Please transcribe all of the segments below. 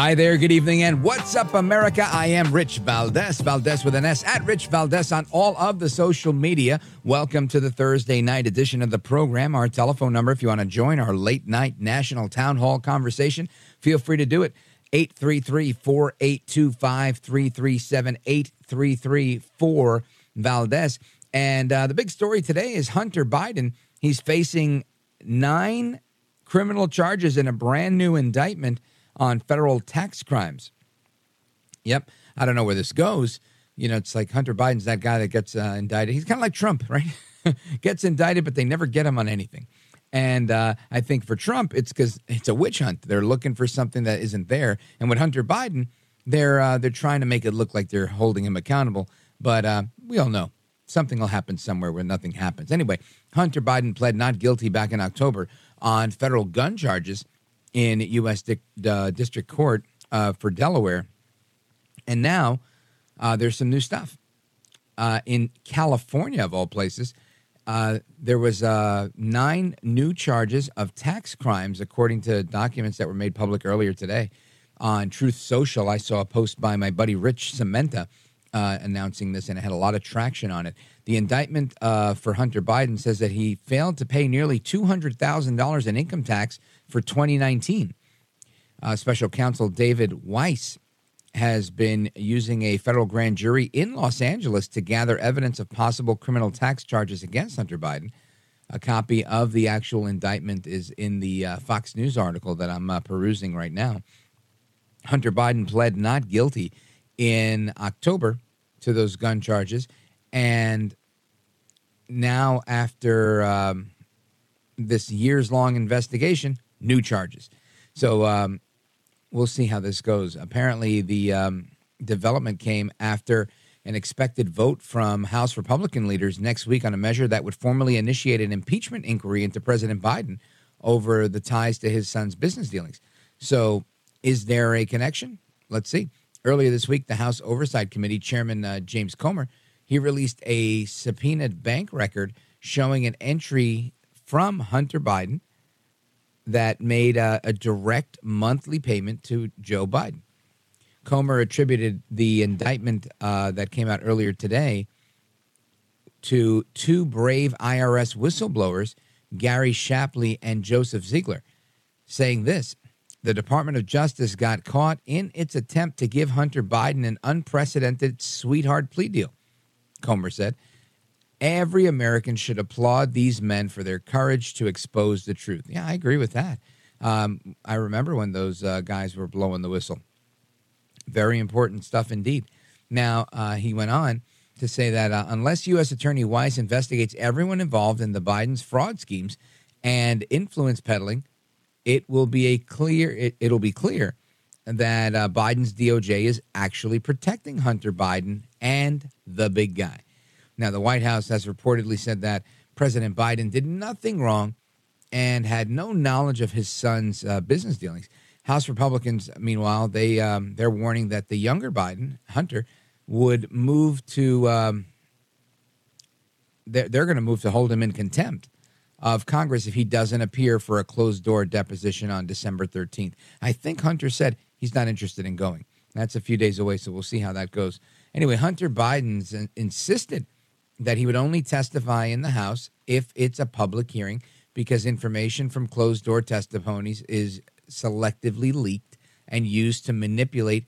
Hi there, good evening, and what's up, America? I am Rich Valdez, Valdez with an S, at Rich Valdez on all of the social media. Welcome to the Thursday night edition of the program. Our telephone number, if you want to join our late night national town hall conversation, feel free to do it. 833 482 5337 8334 Valdez. And uh, the big story today is Hunter Biden. He's facing nine criminal charges in a brand new indictment on federal tax crimes. Yep. I don't know where this goes. You know, it's like Hunter Biden's that guy that gets uh, indicted. He's kind of like Trump, right? gets indicted, but they never get him on anything. And uh, I think for Trump, it's because it's a witch hunt. They're looking for something that isn't there. And with Hunter Biden, they're uh, they're trying to make it look like they're holding him accountable. But uh, we all know something will happen somewhere where nothing happens. Anyway, Hunter Biden pled not guilty back in October on federal gun charges in U.S. Uh, District Court uh, for Delaware, and now uh, there's some new stuff uh, in California, of all places. Uh, there was uh, nine new charges of tax crimes, according to documents that were made public earlier today on Truth Social. I saw a post by my buddy Rich Sementa announcing this, and it had a lot of traction on it. The indictment for Hunter Biden says that he failed to pay nearly two hundred thousand dollars in income tax for 2019. Uh, Special Counsel David Weiss has been using a federal grand jury in Los Angeles to gather evidence of possible criminal tax charges against Hunter Biden. A copy of the actual indictment is in the uh, Fox News article that I'm uh, perusing right now. Hunter Biden pled not guilty in October to those gun charges. And now, after um, this years long investigation, new charges. So um, we'll see how this goes. Apparently, the um, development came after an expected vote from House Republican leaders next week on a measure that would formally initiate an impeachment inquiry into President Biden over the ties to his son's business dealings. So, is there a connection? Let's see. Earlier this week, the House Oversight Committee Chairman uh, James Comer he released a subpoenaed bank record showing an entry from Hunter Biden that made a, a direct monthly payment to Joe Biden. Comer attributed the indictment uh, that came out earlier today to two brave IRS whistleblowers, Gary Shapley and Joseph Ziegler, saying this The Department of Justice got caught in its attempt to give Hunter Biden an unprecedented sweetheart plea deal, Comer said. Every American should applaud these men for their courage to expose the truth. Yeah, I agree with that. Um, I remember when those uh, guys were blowing the whistle. Very important stuff indeed. Now, uh, he went on to say that uh, unless U.S. Attorney Weiss investigates everyone involved in the Biden's fraud schemes and influence peddling, it will be a clear. It, it'll be clear that uh, Biden's DOJ is actually protecting Hunter Biden and the big guy. Now, the White House has reportedly said that President Biden did nothing wrong and had no knowledge of his son's uh, business dealings. House Republicans, meanwhile, they um, they're warning that the younger Biden, Hunter, would move to um, they're, they're going to move to hold him in contempt of Congress if he doesn't appear for a closed door deposition on December 13th. I think Hunter said he's not interested in going. That's a few days away, so we'll see how that goes. Anyway, Hunter Biden's insisted that he would only testify in the House if it's a public hearing because information from closed door testimonies is selectively leaked and used to manipulate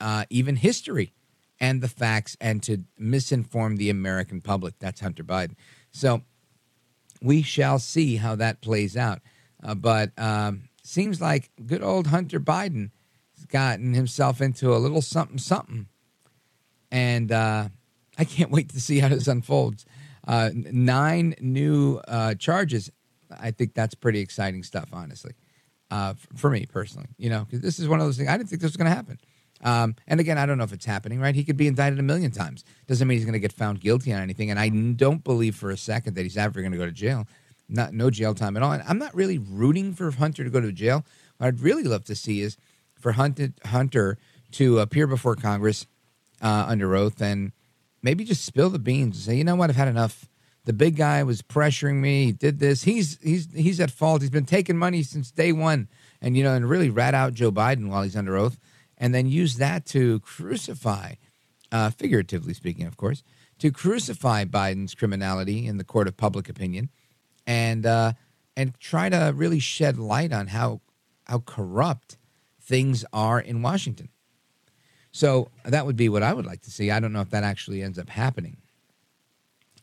uh, even history and the facts and to misinform the American public. That's Hunter Biden. So we shall see how that plays out. Uh, but um, seems like good old Hunter Biden has gotten himself into a little something something. And uh, I can't wait to see how this unfolds. uh, nine new uh, charges. I think that's pretty exciting stuff, honestly, uh, for me personally. You know, because this is one of those things I didn't think this was going to happen. Um, and again, I don't know if it's happening, right? He could be indicted a million times. Doesn't mean he's going to get found guilty on anything. And I don't believe for a second that he's ever going to go to jail. Not no jail time at all. And I'm not really rooting for Hunter to go to jail. What I'd really love to see is for Hunter, Hunter to appear before Congress uh, under oath and maybe just spill the beans and say, you know what, I've had enough. The big guy was pressuring me. He did this. He's he's he's at fault. He's been taking money since day one, and you know, and really rat out Joe Biden while he's under oath and then use that to crucify, uh, figuratively speaking, of course, to crucify Biden's criminality in the court of public opinion, and uh, and try to really shed light on how how corrupt things are in Washington. So that would be what I would like to see. I don't know if that actually ends up happening.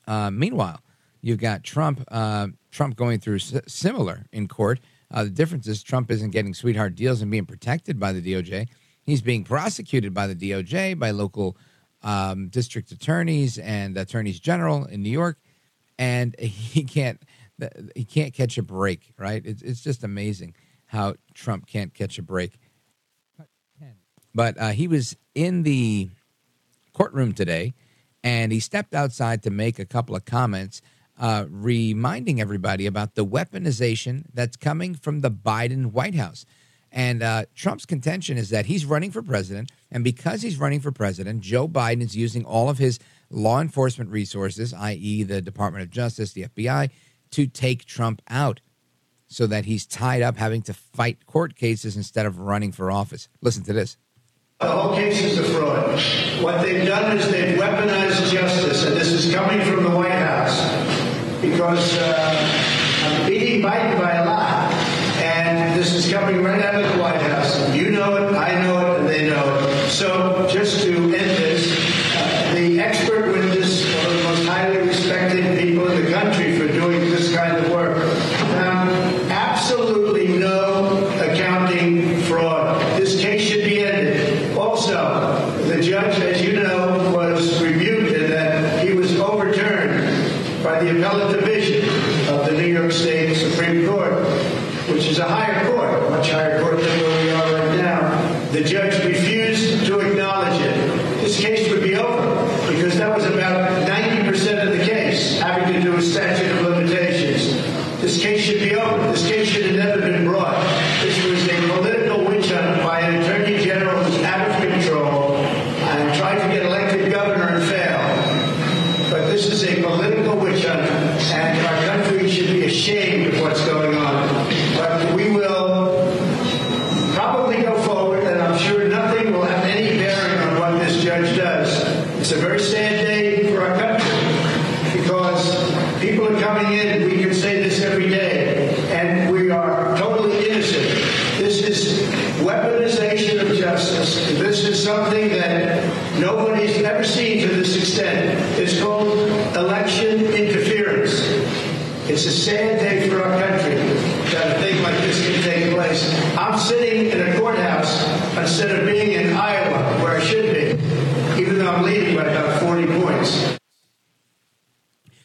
Uh, meanwhile, you've got Trump. Uh, Trump going through s- similar in court. Uh, the difference is Trump isn't getting sweetheart deals and being protected by the DOJ. He's being prosecuted by the DOJ, by local um, district attorneys and attorneys general in New York, and he can't he can't catch a break. Right? It's it's just amazing how Trump can't catch a break. But uh, he was in the courtroom today, and he stepped outside to make a couple of comments, uh, reminding everybody about the weaponization that's coming from the Biden White House. And uh, Trump's contention is that he's running for president. And because he's running for president, Joe Biden is using all of his law enforcement resources, i.e., the Department of Justice, the FBI, to take Trump out so that he's tied up having to fight court cases instead of running for office. Listen to this. The whole case is a fraud. What they've done is they've weaponized justice, and this is coming from the White House because uh, I'm beating Biden by a lot, and this is coming right out of the White House. You know it, I know it, and they know it. So just to end this, uh, the expert witness, one of the most highly respected people in the country for doing this kind of work, found absolutely no accounting fraud. This case should be ended. Also, the judge, as you know, was rebuked in that he was overturned by the appellate division of the New York State Supreme Court, which is a higher court, much higher court than where we are right now. The judge refused to acknowledge it. This case would be over because that was about 90% of the case having to do with statute of limitations. This case should be over. This case should have never been brought. This was a political witch hunt by an attorney general who's out of control and tried to get elected governor and failed. But this is a political witch hunt, and our country should be ashamed of what's going on. But we will probably go forward, and I'm sure nothing will have any bearing on what this judge does. It's a very sad day for our country because people are coming in, we can say this every day, and we are totally innocent. This is weaponization of justice. This is something that nobody's ever seen to this extent. It's called election interference. It's a sad day for our country that a thing like this can take place. I'm sitting in a courthouse instead of being in Iowa, where I should be, even though I'm leading by about 40 points.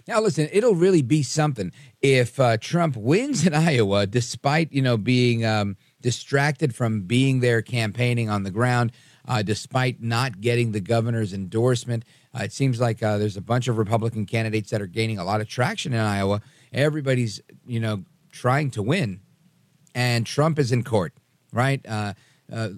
Now, listen, it'll really be something if uh, Trump wins in Iowa, despite you know being um, distracted from being there campaigning on the ground, uh, despite not getting the governor's endorsement. Uh, it seems like uh, there's a bunch of Republican candidates that are gaining a lot of traction in Iowa. Everybody's you know trying to win, and Trump is in court, right? Uh, uh,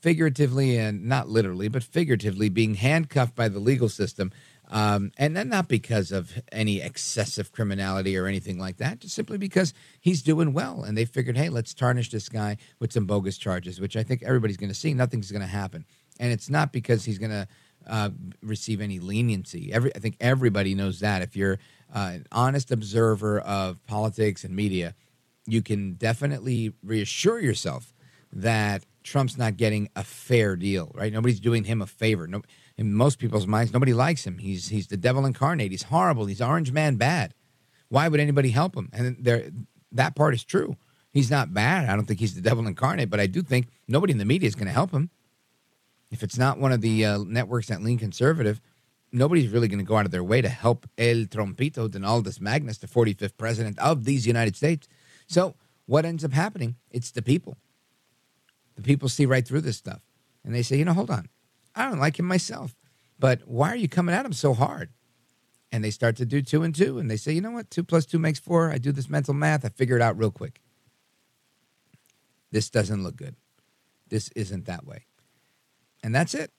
figuratively and not literally, but figuratively, being handcuffed by the legal system. Um, and then not because of any excessive criminality or anything like that, just simply because he's doing well. And they figured, hey, let's tarnish this guy with some bogus charges, which I think everybody's going to see. Nothing's going to happen. And it's not because he's going to uh, receive any leniency. Every, I think everybody knows that. If you're uh, an honest observer of politics and media, you can definitely reassure yourself that Trump's not getting a fair deal, right? Nobody's doing him a favor. No, in most people's minds, nobody likes him. He's he's the devil incarnate. He's horrible. He's Orange Man bad. Why would anybody help him? And there, that part is true. He's not bad. I don't think he's the devil incarnate, but I do think nobody in the media is going to help him. If it's not one of the uh, networks that lean conservative, nobody's really going to go out of their way to help El Trompito Donaldus Magnus, the 45th president of these United States. So what ends up happening? It's the people. The people see right through this stuff. And they say, you know, hold on. I don't like him myself. But why are you coming at him so hard? And they start to do two and two. And they say, you know what? Two plus two makes four. I do this mental math. I figure it out real quick. This doesn't look good. This isn't that way. And that's it.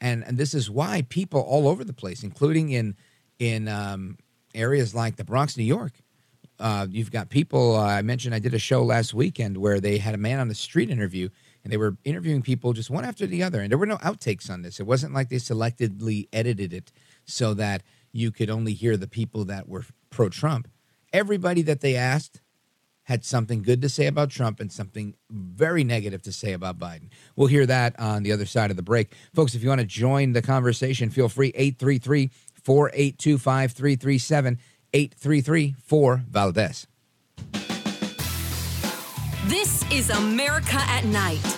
And, and this is why people all over the place, including in, in um, areas like the Bronx, New York, uh, you've got people. Uh, I mentioned I did a show last weekend where they had a man on the street interview and they were interviewing people just one after the other. And there were no outtakes on this. It wasn't like they selectively edited it so that you could only hear the people that were pro Trump. Everybody that they asked had something good to say about Trump and something very negative to say about Biden. We'll hear that on the other side of the break. Folks, if you want to join the conversation, feel free 833 482 5337 833 4 Valdez. This is America at Night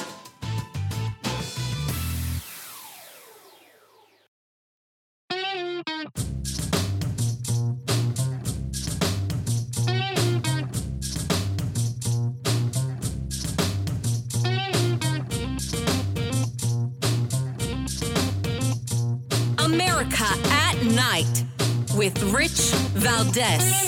with Rich Valdez.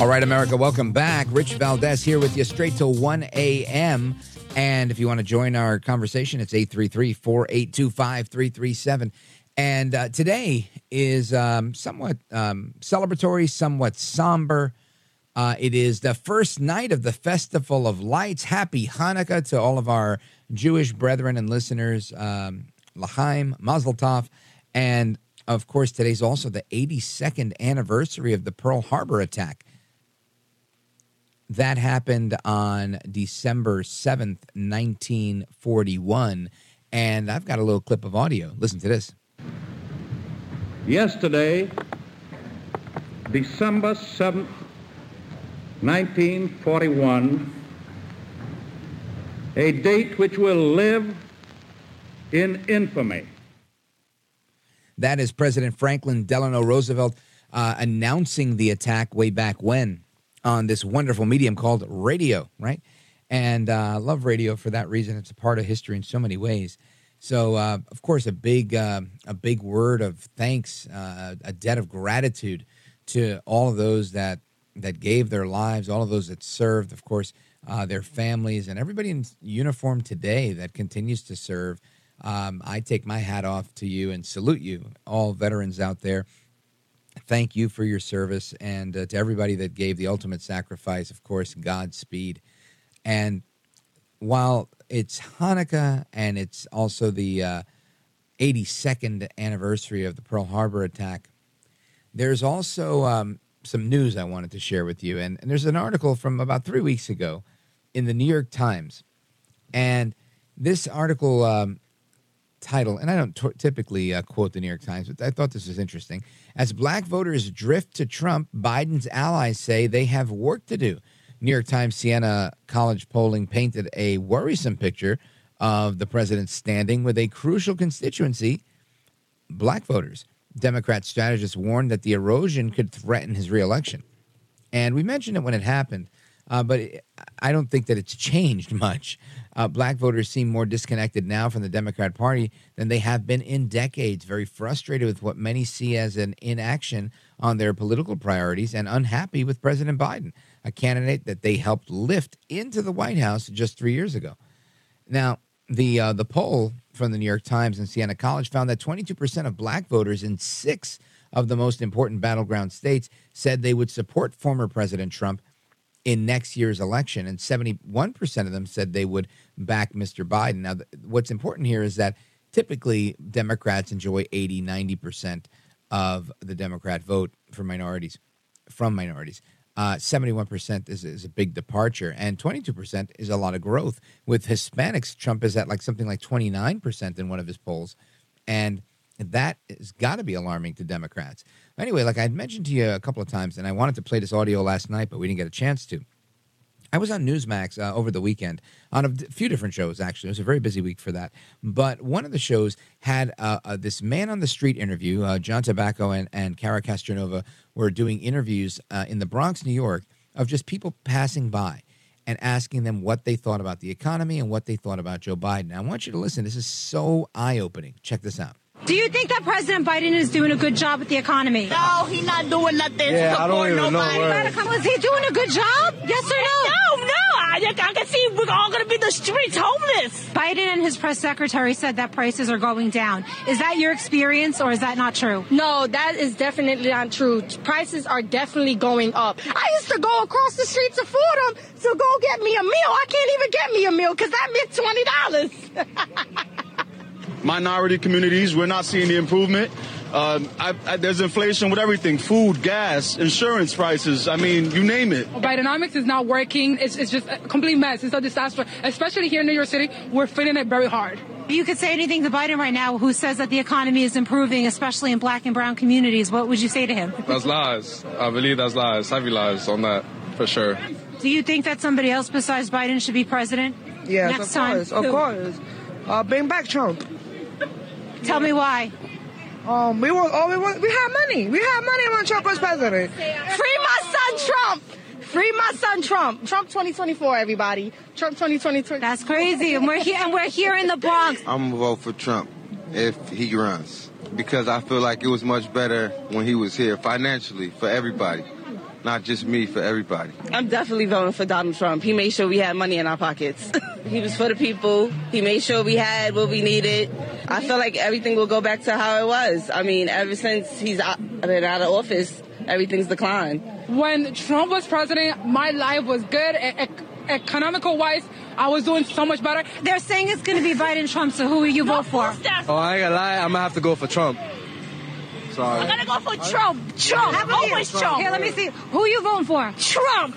All right, America, welcome back. Rich Valdez here with you straight till 1 a.m. And if you want to join our conversation, it's 833 482 5337. And uh, today is um, somewhat um, celebratory, somewhat somber. Uh, it is the first night of the Festival of Lights. Happy Hanukkah to all of our Jewish brethren and listeners. Um, L'chaim, Mazel Tov. And of course, today's also the 82nd anniversary of the Pearl Harbor attack. That happened on December 7th, 1941. And I've got a little clip of audio. Listen to this. Yesterday, December 7th, 1941, a date which will live in infamy. That is President Franklin Delano Roosevelt uh, announcing the attack way back when on this wonderful medium called radio, right? And uh, love radio for that reason. It's a part of history in so many ways. So, uh, of course, a big uh, a big word of thanks, uh, a debt of gratitude to all of those that that gave their lives, all of those that served, of course, uh, their families, and everybody in uniform today that continues to serve. Um, I take my hat off to you and salute you, all veterans out there. Thank you for your service, and uh, to everybody that gave the ultimate sacrifice, of course, Godspeed. And while it's Hanukkah and it's also the uh, 82nd anniversary of the Pearl Harbor attack, there's also um, some news I wanted to share with you. And, and, there's an article from about three weeks ago in the New York Times. And this article um, title, and I don't t- typically uh, quote the New York Times, but I thought this was interesting. As black voters drift to Trump, Biden's allies say they have work to do. New York Times Siena College polling painted a worrisome picture of the president's standing with a crucial constituency, black voters. Democrat strategists warned that the erosion could threaten his reelection. And we mentioned it when it happened, uh, but it, I don't think that it's changed much. Uh, black voters seem more disconnected now from the Democrat Party than they have been in decades, very frustrated with what many see as an inaction on their political priorities and unhappy with President Biden, a candidate that they helped lift into the White House just three years ago. Now, the uh, the poll from the New York Times and Siena College found that 22% of black voters in six of the most important battleground states said they would support former President Trump in next year's election, and 71% of them said they would back Mr. Biden. Now, what's important here is that typically Democrats enjoy 80, 90% of the Democrat vote for minorities, from minorities. Uh, 71% is, is a big departure, and 22% is a lot of growth. With Hispanics, Trump is at like something like 29% in one of his polls. And that has got to be alarming to Democrats. Anyway, like I had mentioned to you a couple of times, and I wanted to play this audio last night, but we didn't get a chance to. I was on Newsmax uh, over the weekend on a few different shows, actually. It was a very busy week for that. But one of the shows had uh, uh, this man on the street interview. Uh, John Tabacco and, and Cara Castronuova were doing interviews uh, in the Bronx, New York, of just people passing by and asking them what they thought about the economy and what they thought about Joe Biden. I want you to listen. This is so eye opening. Check this out. Do you think that President Biden is doing a good job with the economy? No, he's not doing nothing Yeah, to I don't support even know nobody. where- Was he doing a good job? Yes or no? No, no, I, I can see we're all gonna be in the streets homeless. Biden and his press secretary said that prices are going down. Is that your experience or is that not true? No, that is definitely not true. Prices are definitely going up. I used to go across the street to Fordham to go get me a meal. I can't even get me a meal because that meant twenty dollars. minority communities, we're not seeing the improvement. Um, I, I, there's inflation with everything food, gas, insurance prices. I mean, you name it. Bidenomics is not working. It's, it's just a complete mess. It's a disaster. Especially here in New York City, we're feeling it very hard. You could say anything to Biden right now, who says that the economy is improving, especially in black and brown communities, what would you say to him? That's lies. I believe that's lies. Heavy lies on that, for sure. Do you think that somebody else besides Biden should be president? Yes, next of time? course, of Who? course. Uh, bring back Trump. Tell me why. Um, we want, oh, we want, we have money. We have money when Trump was president. Free my son Trump. Free my son Trump. Trump 2024, everybody. Trump 2023. That's crazy. And we're here and we're here in the Bronx. I'm gonna vote for Trump if he runs because I feel like it was much better when he was here financially for everybody, not just me, for everybody. I'm definitely voting for Donald Trump. He made sure we had money in our pockets. he was for the people. He made sure we had what we needed. I feel like everything will go back to how it was. I mean, ever since he's out, been out of office, everything's declined. When Trump was president, my life was good. E- e- economical wise, I was doing so much better. They're saying it's going to be Biden Trump, so who will you vote for? Oh, I ain't gonna lie. I'm gonna have to go for Trump. Sorry. I'm gonna go for Trump. Trump. How about you? Always Trump. Here, let me see. Who you voting for? Trump.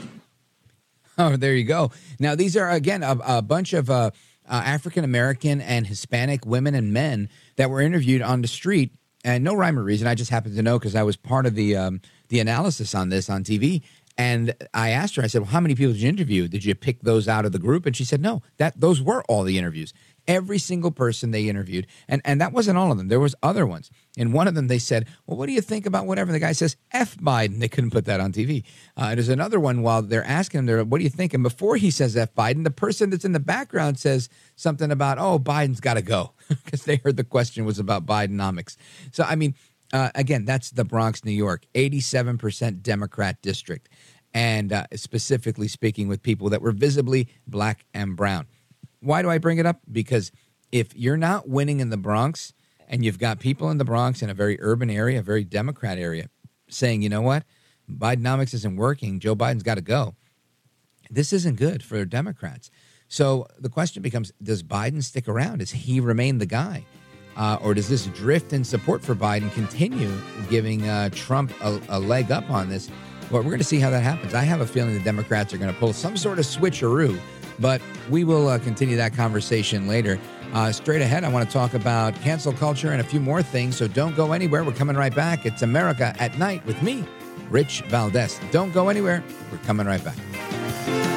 Oh, there you go. Now, these are, again, a, a bunch of uh, uh, African American and Hispanic women and men that were interviewed on the street. And no rhyme or reason. I just happened to know because I was part of the um, the analysis on this on TV. And I asked her, I said, well, how many people did you interview? Did you pick those out of the group? And she said, no, that those were all the interviews. Every single person they interviewed. And, and that wasn't all of them. There was other ones. In one of them, they said, well, what do you think about whatever? The guy says, F Biden. They couldn't put that on TV. Uh, there's another one while they're asking him, they're, what do you think? And before he says F Biden, the person that's in the background says something about, oh, Biden's got to go because they heard the question was about Bidenomics. So, I mean, uh, again, that's the Bronx, New York, 87% Democrat district. And uh, specifically speaking with people that were visibly black and brown. Why do I bring it up? Because if you're not winning in the Bronx and you've got people in the Bronx in a very urban area, a very Democrat area, saying, you know what, Bidenomics isn't working, Joe Biden's got to go, this isn't good for Democrats. So the question becomes Does Biden stick around? Does he remain the guy? Uh, or does this drift in support for Biden continue giving uh, Trump a, a leg up on this? Well, we're going to see how that happens. I have a feeling the Democrats are going to pull some sort of switcheroo, but we will uh, continue that conversation later. Uh, straight ahead, I want to talk about cancel culture and a few more things, so don't go anywhere. We're coming right back. It's America at Night with me, Rich Valdez. Don't go anywhere. We're coming right back.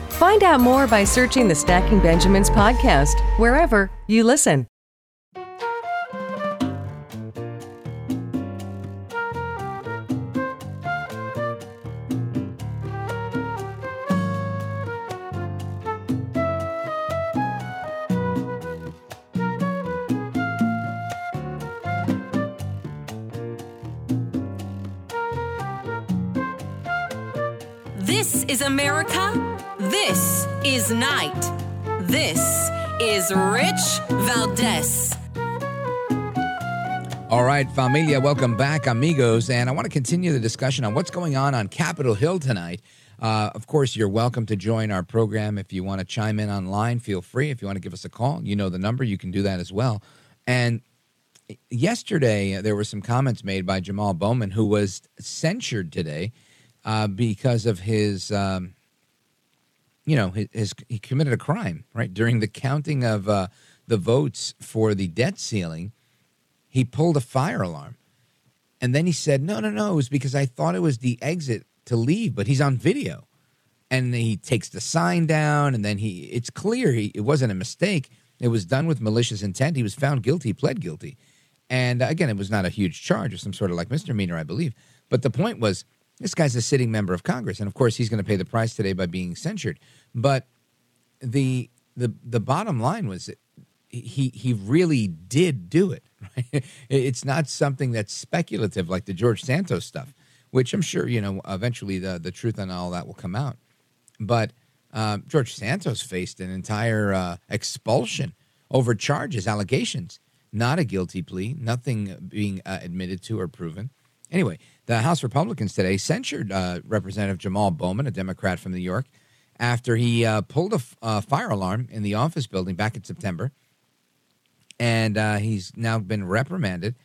Find out more by searching the Stacking Benjamins podcast wherever you listen. This is America. Night. This is Rich Valdez. All right, familia, welcome back, amigos. And I want to continue the discussion on what's going on on Capitol Hill tonight. Uh, of course, you're welcome to join our program. If you want to chime in online, feel free. If you want to give us a call, you know the number, you can do that as well. And yesterday, there were some comments made by Jamal Bowman, who was censured today uh, because of his. Um, you know, his, he committed a crime, right? During the counting of uh, the votes for the debt ceiling, he pulled a fire alarm. And then he said, no, no, no, it was because I thought it was the exit to leave, but he's on video. And he takes the sign down, and then he, it's clear he, it wasn't a mistake. It was done with malicious intent. He was found guilty, pled guilty. And uh, again, it was not a huge charge or some sort of like misdemeanor, I believe. But the point was, this guy's a sitting member of Congress, and of course, he's going to pay the price today by being censured. But the the the bottom line was that he he really did do it. Right? It's not something that's speculative like the George Santos stuff, which I'm sure you know eventually the the truth on all that will come out. But um, George Santos faced an entire uh, expulsion over charges, allegations, not a guilty plea, nothing being uh, admitted to or proven. Anyway, the House Republicans today censured uh, Representative Jamal Bowman, a Democrat from New York, after he uh, pulled a uh, fire alarm in the office building back in September. And uh, he's now been reprimanded.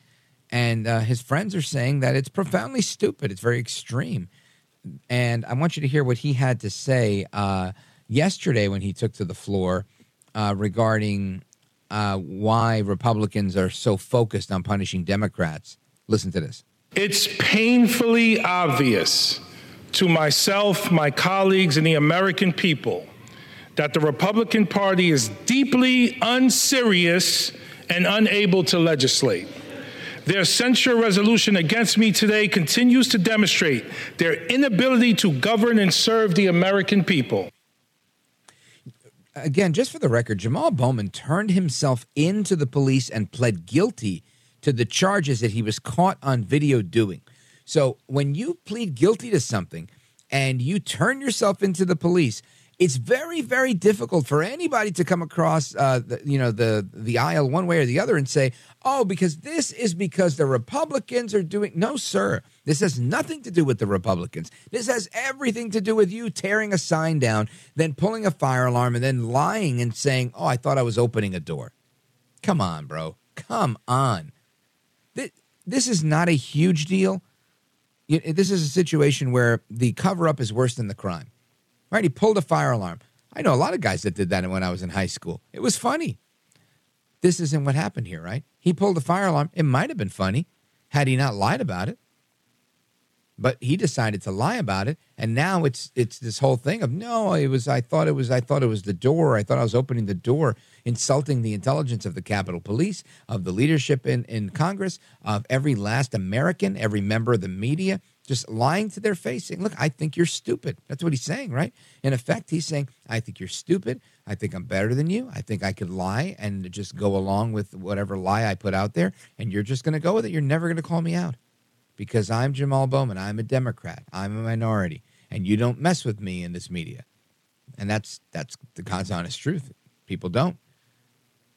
And uh, his friends are saying that it's profoundly stupid. It's very extreme. And I want you to hear what he had to say uh, yesterday when he took to the floor regarding why Republicans are so focused on punishing Democrats. Listen to this. It's painfully obvious to myself, my colleagues, and the American people that the Republican Party is deeply unserious and unable to legislate. Their censure resolution against me today continues to demonstrate their inability to govern and serve the American people. Again, just for the record, Jamal Bowman turned himself into the police and pled guilty to the charges that he was caught on video doing. So when you plead guilty to something and you turn yourself into the police, it's very, very difficult for anybody to come across, uh, the, you know, the the aisle one way or the other and say, "Oh, because this is because the Republicans are doing." No, sir, this has nothing to do with the Republicans. This has everything to do with you tearing a sign down, then pulling a fire alarm, and then lying and saying, "Oh, I thought I was opening a door." Come on, bro. Come on. This, this is not a huge deal. You- This is a situation where the cover up is worse than the crime. Right? He pulled a fire alarm. I know a lot of guys that did that when I was in high school. It was funny. This isn't what happened here, right? He pulled a fire alarm. It might have been funny had he not lied about it. But he decided to lie about it, and now it's it's this whole thing of no, it was I thought it was I thought it was the door. I thought I was opening the door, insulting the intelligence of the Capitol Police, of the leadership in, in Congress, of every last American, every member of the media, just lying to their face, saying, Look, I think you're stupid. That's what he's saying, right? In effect, he's saying, I think you're stupid. I think I'm better than you. I think I could lie and just go along with whatever lie I put out there, and you're just gonna go with it. You're never gonna call me out because I'm Jamal Bowman. I'm a Democrat. I'm a minority, and you don't mess with me in this media. And that's that's the God's honest truth. People don't.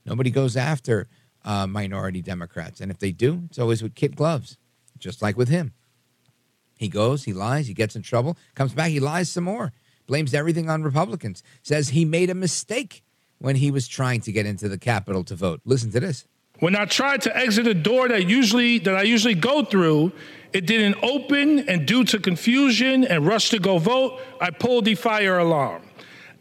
Nobody goes after uh, minority Democrats, and if they do, it's always with kid gloves, just like with him. He goes, he lies, he gets in trouble, comes back, he lies some more, blames everything on Republicans, says he made a mistake when he was trying to get into the Capitol to vote. Listen to this. When I tried to exit a door that usually that I usually go through, it didn't open, and due to confusion and rush to go vote, I pulled the fire alarm.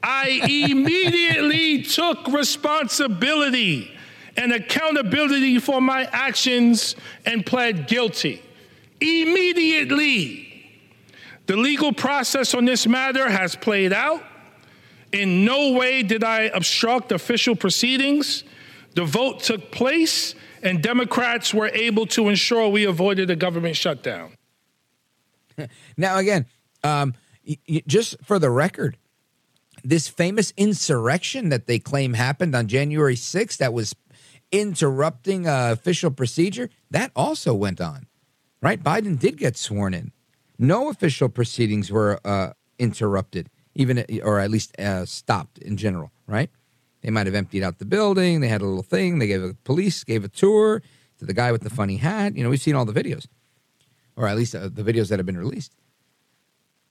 I immediately took responsibility and accountability for my actions and pled guilty. Immediately. The legal process on this matter has played out. In no way did I obstruct official proceedings. The vote took place, and Democrats were able to ensure we avoided a government shutdown. now, again, um, just for the record, this famous insurrection that they claim happened on January 6th that was interrupting uh, official procedure, that also went on, right? Biden did get sworn in. No official proceedings were uh, interrupted, even or at least uh, stopped in general, right? They might have emptied out the building. They had a little thing. They gave a police gave a tour to the guy with the funny hat. You know, we've seen all the videos, or at least uh, the videos that have been released.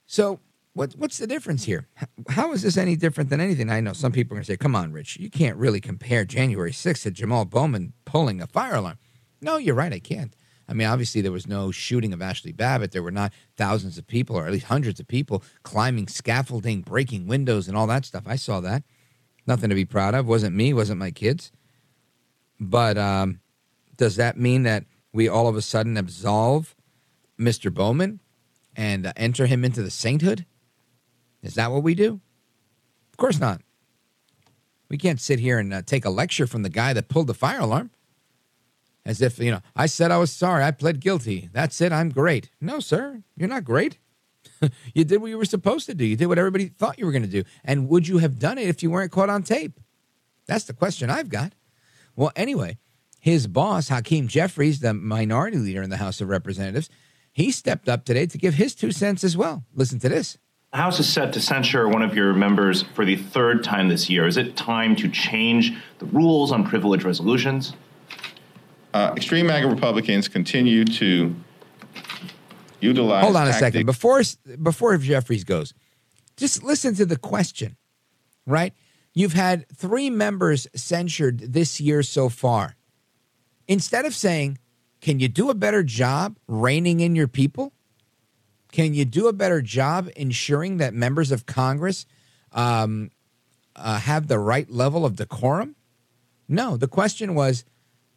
So, what what's the difference here? How is this any different than anything? I know some people are going to say, "Come on, Rich, you can't really compare January 6th to Jamal Bowman pulling a fire alarm." No, you're right. I can't. I mean, obviously, there was no shooting of Ashley Babbitt. There were not thousands of people, or at least hundreds of people, climbing scaffolding, breaking windows, and all that stuff. I saw that. Nothing to be proud of. Wasn't me. Wasn't my kids. But um, does that mean that we all of a sudden absolve Mr. Bowman and uh, enter him into the sainthood? Is that what we do? Of course not. We can't sit here and uh, take a lecture from the guy that pulled the fire alarm as if, you know, I said I was sorry. I pled guilty. That's it. I'm great. No, sir, you're not great. you did what you were supposed to do. You did what everybody thought you were going to do. And would you have done it if you weren't caught on tape? That's the question I've got. Well, anyway, his boss, Hakeem Jeffries, the minority leader in the House of Representatives, he stepped up today to give his two cents as well. Listen to this. The House is set to censure one of your members for the third time this year. Is it time to change the rules on privilege resolutions? Uh, extreme MAGA Republicans continue to utilize. Hold on a second. Before before Jeffries goes, just listen to the question, right? You've had three members censured this year so far. Instead of saying, "Can you do a better job reining in your people? Can you do a better job ensuring that members of Congress um, uh, have the right level of decorum?" No, the question was,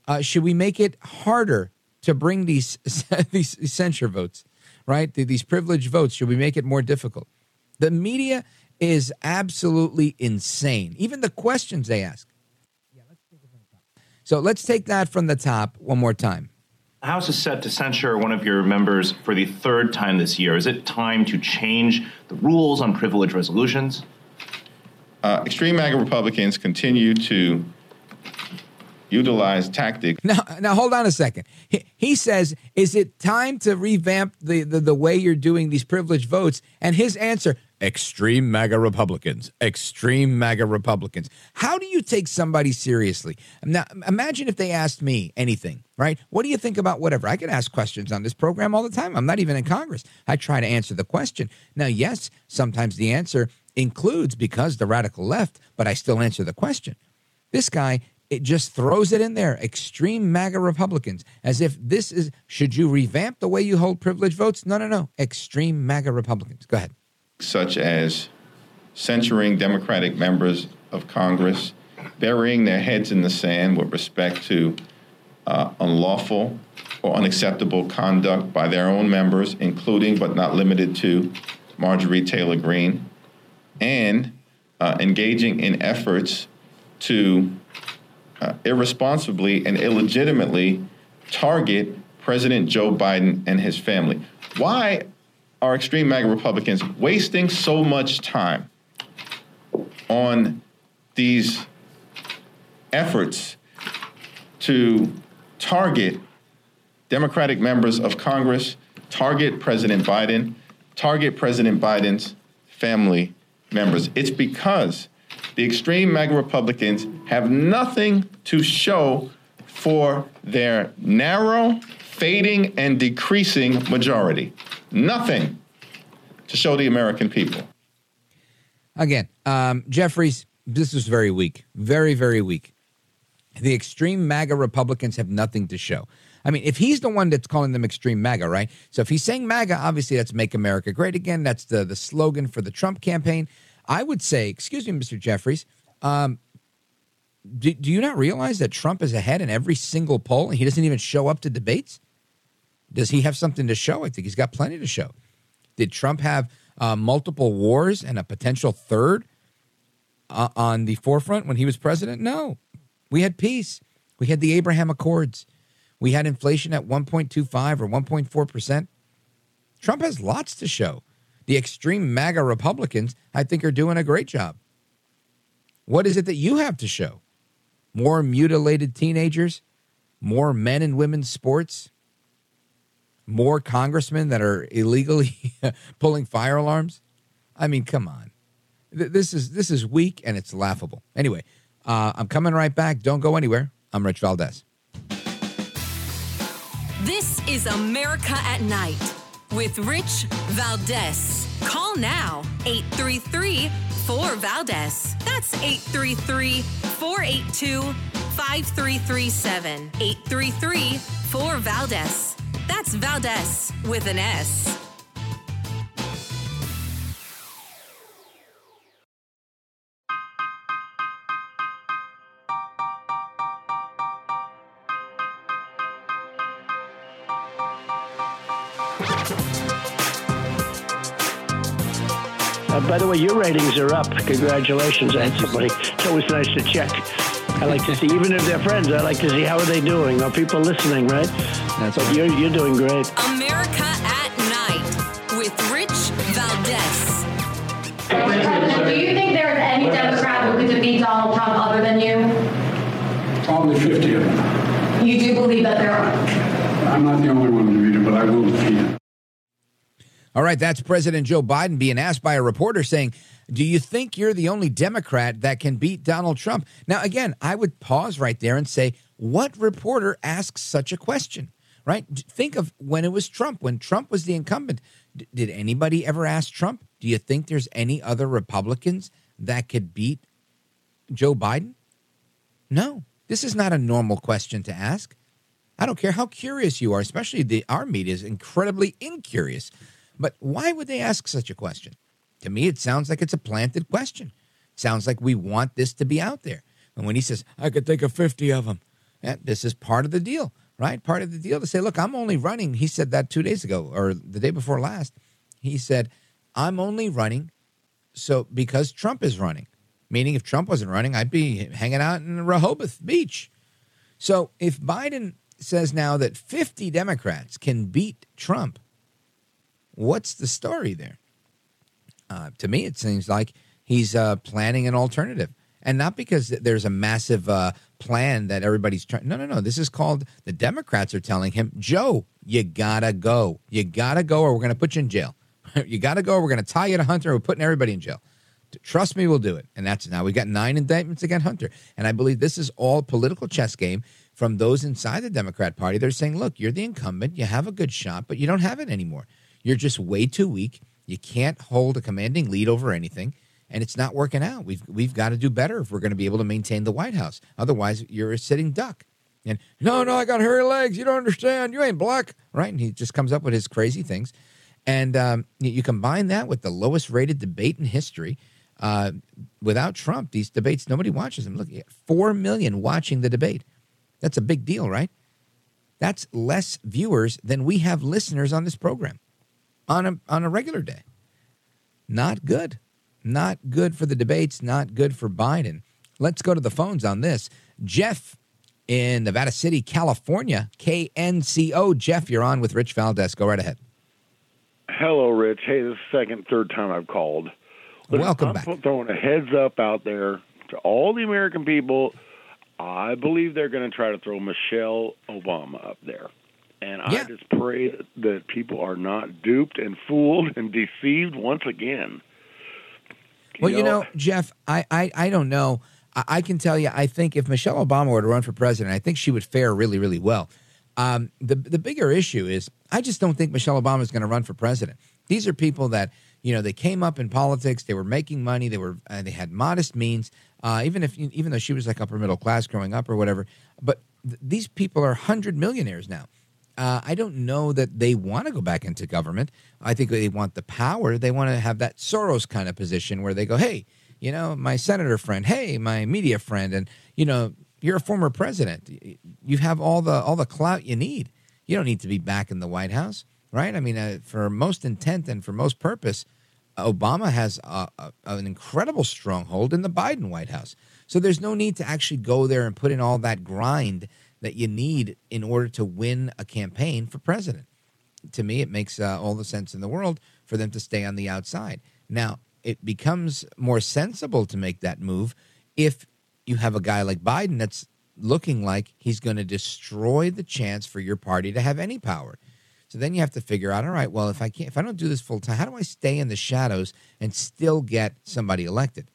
uh, should we make it harder to bring these these censure votes, right? These privileged votes. Should we make it more difficult? The media is absolutely insane. Even the questions they ask. So let's take that from the top one more time. The House is set to censure one of your members for the third time this year. Is it time to change the rules on privilege resolutions? Uh, extreme MAGA Republicans continue to utilize tactics. Now, now hold on a second. He, he says, "Is it time to revamp the, the the way you're doing these privileged votes?" And his answer: "Extreme MAGA Republicans, extreme MAGA Republicans." How do you take somebody seriously? Now, imagine if they asked me anything, right? What do you think about whatever? I get asked questions on this program all the time. I'm not even in Congress. I try to answer the question. Now, yes, sometimes the answer includes because the radical left, but I still answer the question. This guy it just throws it in there extreme MAGA Republicans as if this is should you revamp the way you hold privilege votes? No, no, no. Extreme MAGA Republicans. Go ahead. such as censuring Democratic members of Congress, burying their heads in the sand with respect to uh, unlawful or unacceptable conduct by their own members, including but not limited to Marjorie Taylor Greene, and uh, engaging in efforts to uh, irresponsibly and illegitimately target President Joe Biden and his family. Why are extreme MAGA Republicans wasting so much time on these efforts to target Democratic members of Congress, target President Biden, target President Biden's family members? It's because the extreme MAGA Republicans have nothing to show for their narrow, fading, and decreasing majority. Nothing to show the American people. Again, um, Jeffries, this was very weak. Very, very weak. The extreme MAGA Republicans have nothing to show. I mean, if he's the one that's calling them extreme MAGA, right? So if he's saying MAGA, obviously that's Make America Great Again. That's the the slogan for the Trump campaign. I would say, excuse me, Mr. Jeffries, um, do, do you not realize that Trump is ahead in every single poll and he doesn't even show up to debates? Does he have something to show? I think he's got plenty to show. Did Trump have uh, multiple wars and a potential third uh, on the forefront when he was president? No. We had peace. We had the Abraham Accords. We had inflation at 1.25 or 1.4%. Trump has lots to show. The extreme MAGA Republicans, I think, are doing a great job. What is it that you have to show? More mutilated teenagers? More men and women's sports? More congressmen that are illegally pulling fire alarms? I mean, come on. This is this is weak and it's laughable. Anyway, uh, I'm coming right back. Don't go anywhere. I'm Rich Valdes. This is America at Night with Rich Valdes. Call now 833 4 Valdes. That's 833 482 5337. 833 4 Valdes. That's Valdes with an S. Uh, by the way, your ratings are up. Congratulations, everybody. It's always nice to check. I like to see, even if they're friends, I like to see how are they doing. Are people listening, right? That's but you're, you're doing great. America at Night with Rich Valdes. President, do you think there is any Democrat who could defeat Donald Trump other than you? Probably 50 of them. You do believe that there are? I'm not the only one to defeat him, but I will defeat him. All right, that's President Joe Biden being asked by a reporter saying, Do you think you're the only Democrat that can beat Donald Trump? Now, again, I would pause right there and say, What reporter asks such a question? Right? Think of when it was Trump, when Trump was the incumbent. D- did anybody ever ask Trump, Do you think there's any other Republicans that could beat Joe Biden? No, this is not a normal question to ask. I don't care how curious you are, especially the our media is incredibly incurious. But why would they ask such a question? To me, it sounds like it's a planted question. sounds like we want this to be out there. And when he says, I could think of 50 of them, yeah, this is part of the deal, right? Part of the deal to say, look, I'm only running. He said that two days ago or the day before last. He said, I'm only running so because Trump is running. Meaning, if Trump wasn't running, I'd be hanging out in Rehoboth Beach. So if Biden says now that 50 Democrats can beat Trump, what's the story there? Uh, to me, it seems like he's uh, planning an alternative. And not because there's a massive uh, plan that everybody's trying. No, no, no. This is called the Democrats are telling him, Joe, you gotta go. You gotta go, or we're to put you in jail. you gotta go, we're to tie you to Hunter. We're putting everybody in jail. Trust me, we'll do it. And that's now we've got nine indictments against Hunter. And I believe this is all political chess game from those inside the Democrat Party. They're saying, look, you're the incumbent. You have a good shot, but you don't have it anymore. You're just way too weak. You can't hold a commanding lead over anything, and it's not working out. We've we've got to do better if we're going to be able to maintain the White House. Otherwise, you're a sitting duck. And no, no, I got hairy legs. You don't understand. You ain't black, right? And he just comes up with his crazy things. And um, you combine that with the lowest rated debate in history. Uh, without Trump, these debates, nobody watches them. Look, 4 million watching the debate. That's a big deal, right? That's less viewers than we have listeners on this program on a, on a regular day. Not good. Not good for the debates, not good for Biden. Let's go to the phones on this. Jeff in Nevada City, California, KNCO. Jeff, you're on with Rich Valdes. Go right ahead. Hello, Rich. Hey, this is the second, third time I've called. Listen, Welcome I'm back. throwing a heads up out there to all the American people. I believe they're going to try to throw Michelle Obama up there. And I just pray that people are not duped and fooled and deceived once again. Well, you know, Jeff, I, I, I don't know. I, I can tell you, I think if Michelle Obama were to run for president, I think she would fare really, really well. Um, the the bigger issue is I just don't think Michelle Obama is going to run for president. These are people that you know they came up in politics, they were making money, they were uh, they had modest means. uh, even if even though she was like upper middle class growing up or whatever. But th- these people are hundred millionaires now. Uh, I don't know that they want to go back into government. I think they want the power. They want to have that Soros kind of position where they go, hey, you know, my senator friend, hey, my media friend, and you know, you're a former president. You have all the all the clout you need. You don't need to be back in the White House, right? I mean, uh, for most intent and for most purpose, Obama has a, a, an incredible stronghold in the Biden White House. So there's no need to actually go there and put in all that grind that you need in order to win a campaign for president. To me, it makes uh, all the sense in the world for them to stay on the outside. Now, it becomes more sensible to make that move if you have a guy like Biden that's looking like he's going to destroy the chance for your party to have any power. So then you have to figure out, all right, well, if I can't, if I don't do this full time, how do I stay in the shadows and still get somebody elected?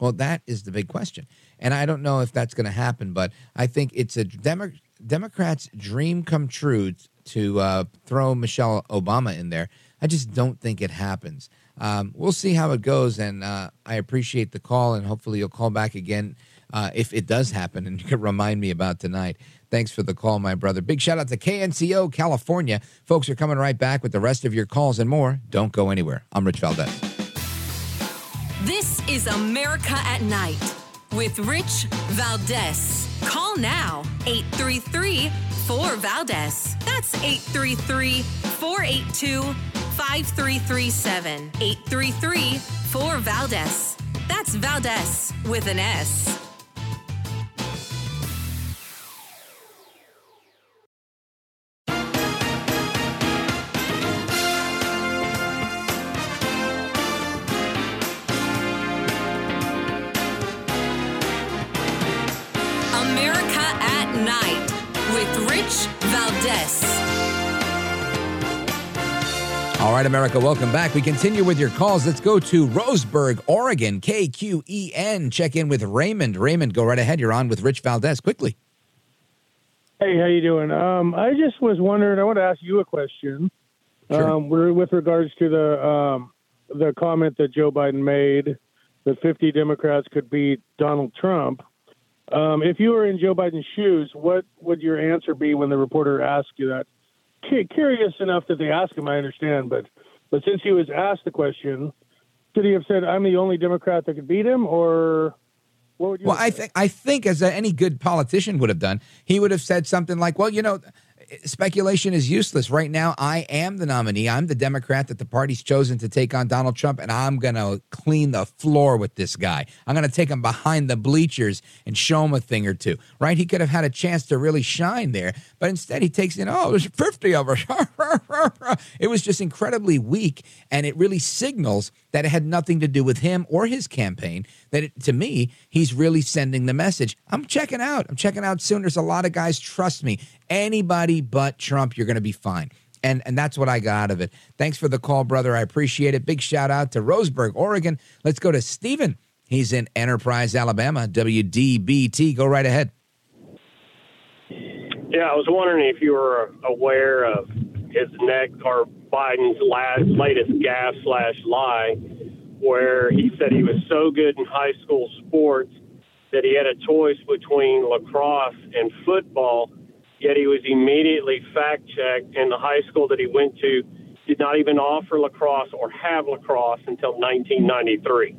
Well, that is the big question, and I don't know if that's going to happen, but I think it's a Demo- Democrats' dream come true to uh, throw Michelle Obama in there. I just don't think it happens. Um, we'll see how it goes, and uh, I appreciate the call, and hopefully you'll call back again uh, if it does happen, and you can remind me about tonight. Thanks for the call, my brother. Big shout out to KNCO California. Folks are coming right back with the rest of your calls and more. Don't go anywhere. I'm Rich Valdes. This is America at Night with Rich Valdes. Call now 833 4 Valdes. That's 833 482 5337. 833 4 Valdes. That's Valdes with an S. right, America, welcome back. We continue with your calls. Let's go to Roseburg, Oregon, KQEN. Check in with Raymond. Raymond, go right ahead. You're on with Rich Valdes. Quickly. Hey, how you doing? Um, I just was wondering. I want to ask you a question. Sure. Um, with regards to the um, the comment that Joe Biden made that 50 Democrats could beat Donald Trump. Um, if you were in Joe Biden's shoes, what would your answer be when the reporter asked you that? Cu- Curious enough that they asked him, I understand, but but since he was asked the question, could he have said, "I'm the only Democrat that could beat him," or what would you? Well, I think I think as any good politician would have done, he would have said something like, "Well, you know, speculation is useless. Right now, I am the nominee. I'm the Democrat that the party's chosen to take on Donald Trump, and I'm going to clean the floor with this guy. I'm going to take him behind the bleachers and show him a thing or two. Right? He could have had a chance to really shine there, but instead he takes in, oh, there's 50 of us. it was just incredibly weak, and it really signals that it had nothing to do with him or his campaign. That it, to me, he's really sending the message. I'm checking out. I'm checking out soon. There's a lot of guys. Trust me. Anybody but Trump, you're going to be fine. And and that's what I got out of it. Thanks for the call, brother. I appreciate it. Big shout out to Roseburg, Oregon. Let's go to Stephen. He's in Enterprise, Alabama. WDBT. Go right ahead. Yeah, I was wondering if you were aware of his next or Biden's last latest gaffe slash lie, where he said he was so good in high school sports that he had a choice between lacrosse and football. Yet he was immediately fact checked, and the high school that he went to did not even offer lacrosse or have lacrosse until 1993.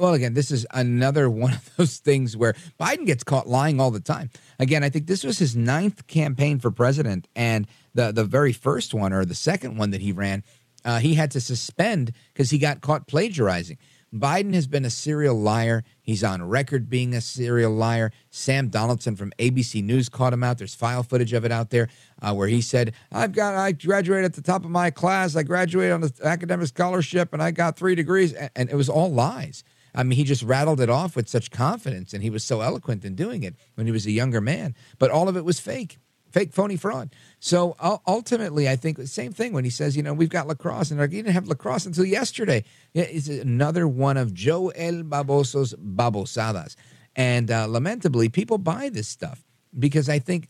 Well, again, this is another one of those things where Biden gets caught lying all the time. Again, I think this was his ninth campaign for president, and the the very first one or the second one that he ran, uh, he had to suspend because he got caught plagiarizing. Biden has been a serial liar. He's on record being a serial liar. Sam Donaldson from ABC News caught him out. There's file footage of it out there uh, where he said, "I've got, I graduated at the top of my class. I graduated on an academic scholarship, and I got three degrees." And, and it was all lies. I mean, he just rattled it off with such confidence, and he was so eloquent in doing it when he was a younger man. But all of it was fake, fake, phony fraud. So ultimately, I think the same thing when he says, you know, we've got lacrosse, and you didn't have lacrosse until yesterday. It's another one of Joe El Baboso's babosadas. And uh, lamentably, people buy this stuff because I think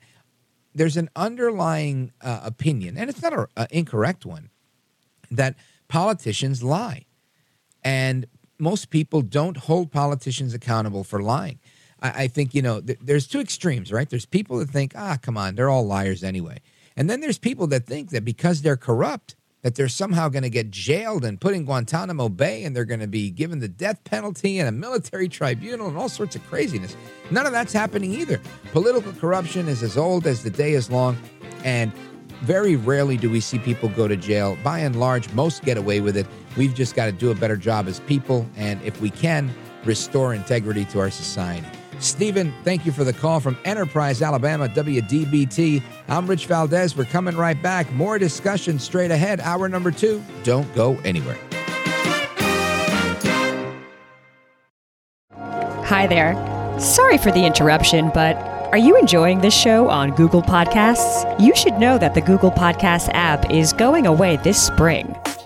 there's an underlying uh, opinion, and it's not an incorrect one, that politicians lie. And most people don't hold politicians accountable for lying. I, I think, you know, th- there's two extremes, right? There's people that think, ah, come on, they're all liars anyway. And then there's people that think that because they're corrupt, that they're somehow going to get jailed and put in Guantanamo Bay and they're going to be given the death penalty and a military tribunal and all sorts of craziness. None of that's happening either. Political corruption is as old as the day is long. And very rarely do we see people go to jail. By and large, most get away with it. We've just got to do a better job as people. And if we can, restore integrity to our society. Stephen, thank you for the call from Enterprise, Alabama, WDBT. I'm Rich Valdes. We're coming right back. More discussion straight ahead. Hour number two. Don't go anywhere. Hi there. Sorry for the interruption, but are you enjoying this show on Google Podcasts? You should know that the Google Podcasts app is going away this spring.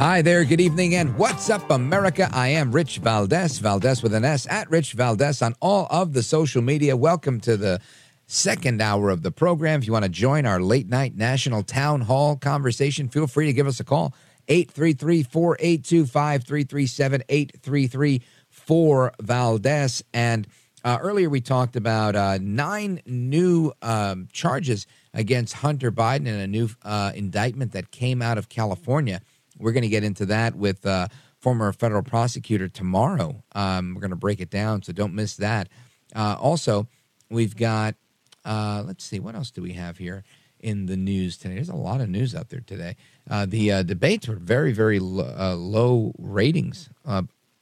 Hi there, good evening, and what's up, America? I am Rich Valdes, Valdes with an S, at Rich Valdes on all of the social media. Welcome to the second hour of the program. If you want to join our late night national town hall conversation, feel free to give us a call 833 482 5337 833 4 Valdes. And uh, earlier we talked about uh, nine new um, charges against Hunter Biden and a new uh, indictment that came out of California. We're going to get into that with uh, former federal prosecutor tomorrow. Um, we're going to break it down, so don't miss that. Uh, also, we've got, uh, let's see, what else do we have here in the news today? There's a lot of news out there today. Uh, the uh, debates were very, very lo- uh, low ratings,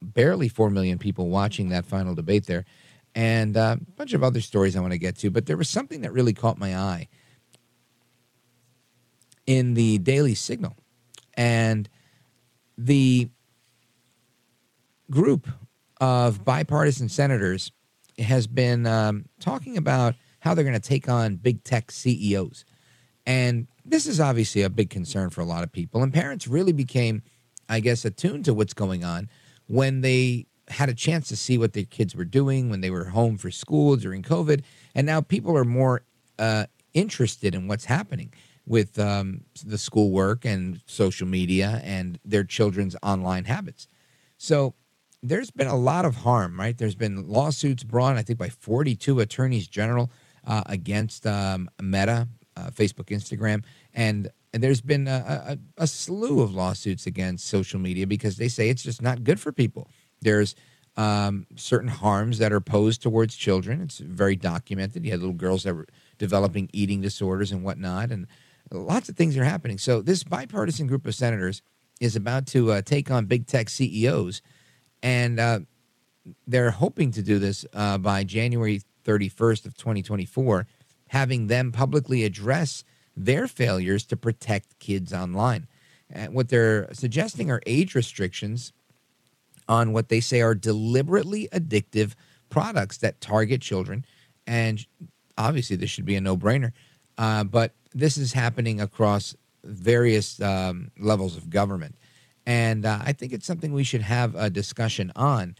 barely 4 million people watching that final debate there. And a bunch of other stories I want to get to, but there was something that really caught my eye in the Daily Signal and the group of bipartisan senators has been um, talking about how they're going to take on big tech CEOs. And this is obviously a big concern for a lot of people. And parents really became, I guess, attuned to what's going on when they had a chance to see what their kids were doing when they were home for school during COVID. And now people are more uh, interested in what's happening with um, the schoolwork and social media and their children's online habits. So there's been a lot of harm, right? There's been lawsuits brought, I think, by 42 attorneys general uh, against um, Meta, uh, Facebook, Instagram, and, and there's been a, a, a, slew of lawsuits against social media because they say it's just not good for people. There's um, certain harms that are posed towards children. It's very documented. You had little girls that were developing eating disorders and whatnot, and lots of things are happening. So this bipartisan group of senators is about to uh, take on big tech CEOs, and uh, they're hoping to do this uh, by January 31st of 2024, having them publicly address their failures to protect kids online. And what they're suggesting are age restrictions on what they say are deliberately addictive products that target children. And obviously, this should be a no brainer. Uh, but this is happening across various um, levels of government. And uh, I think it's something we should have a discussion on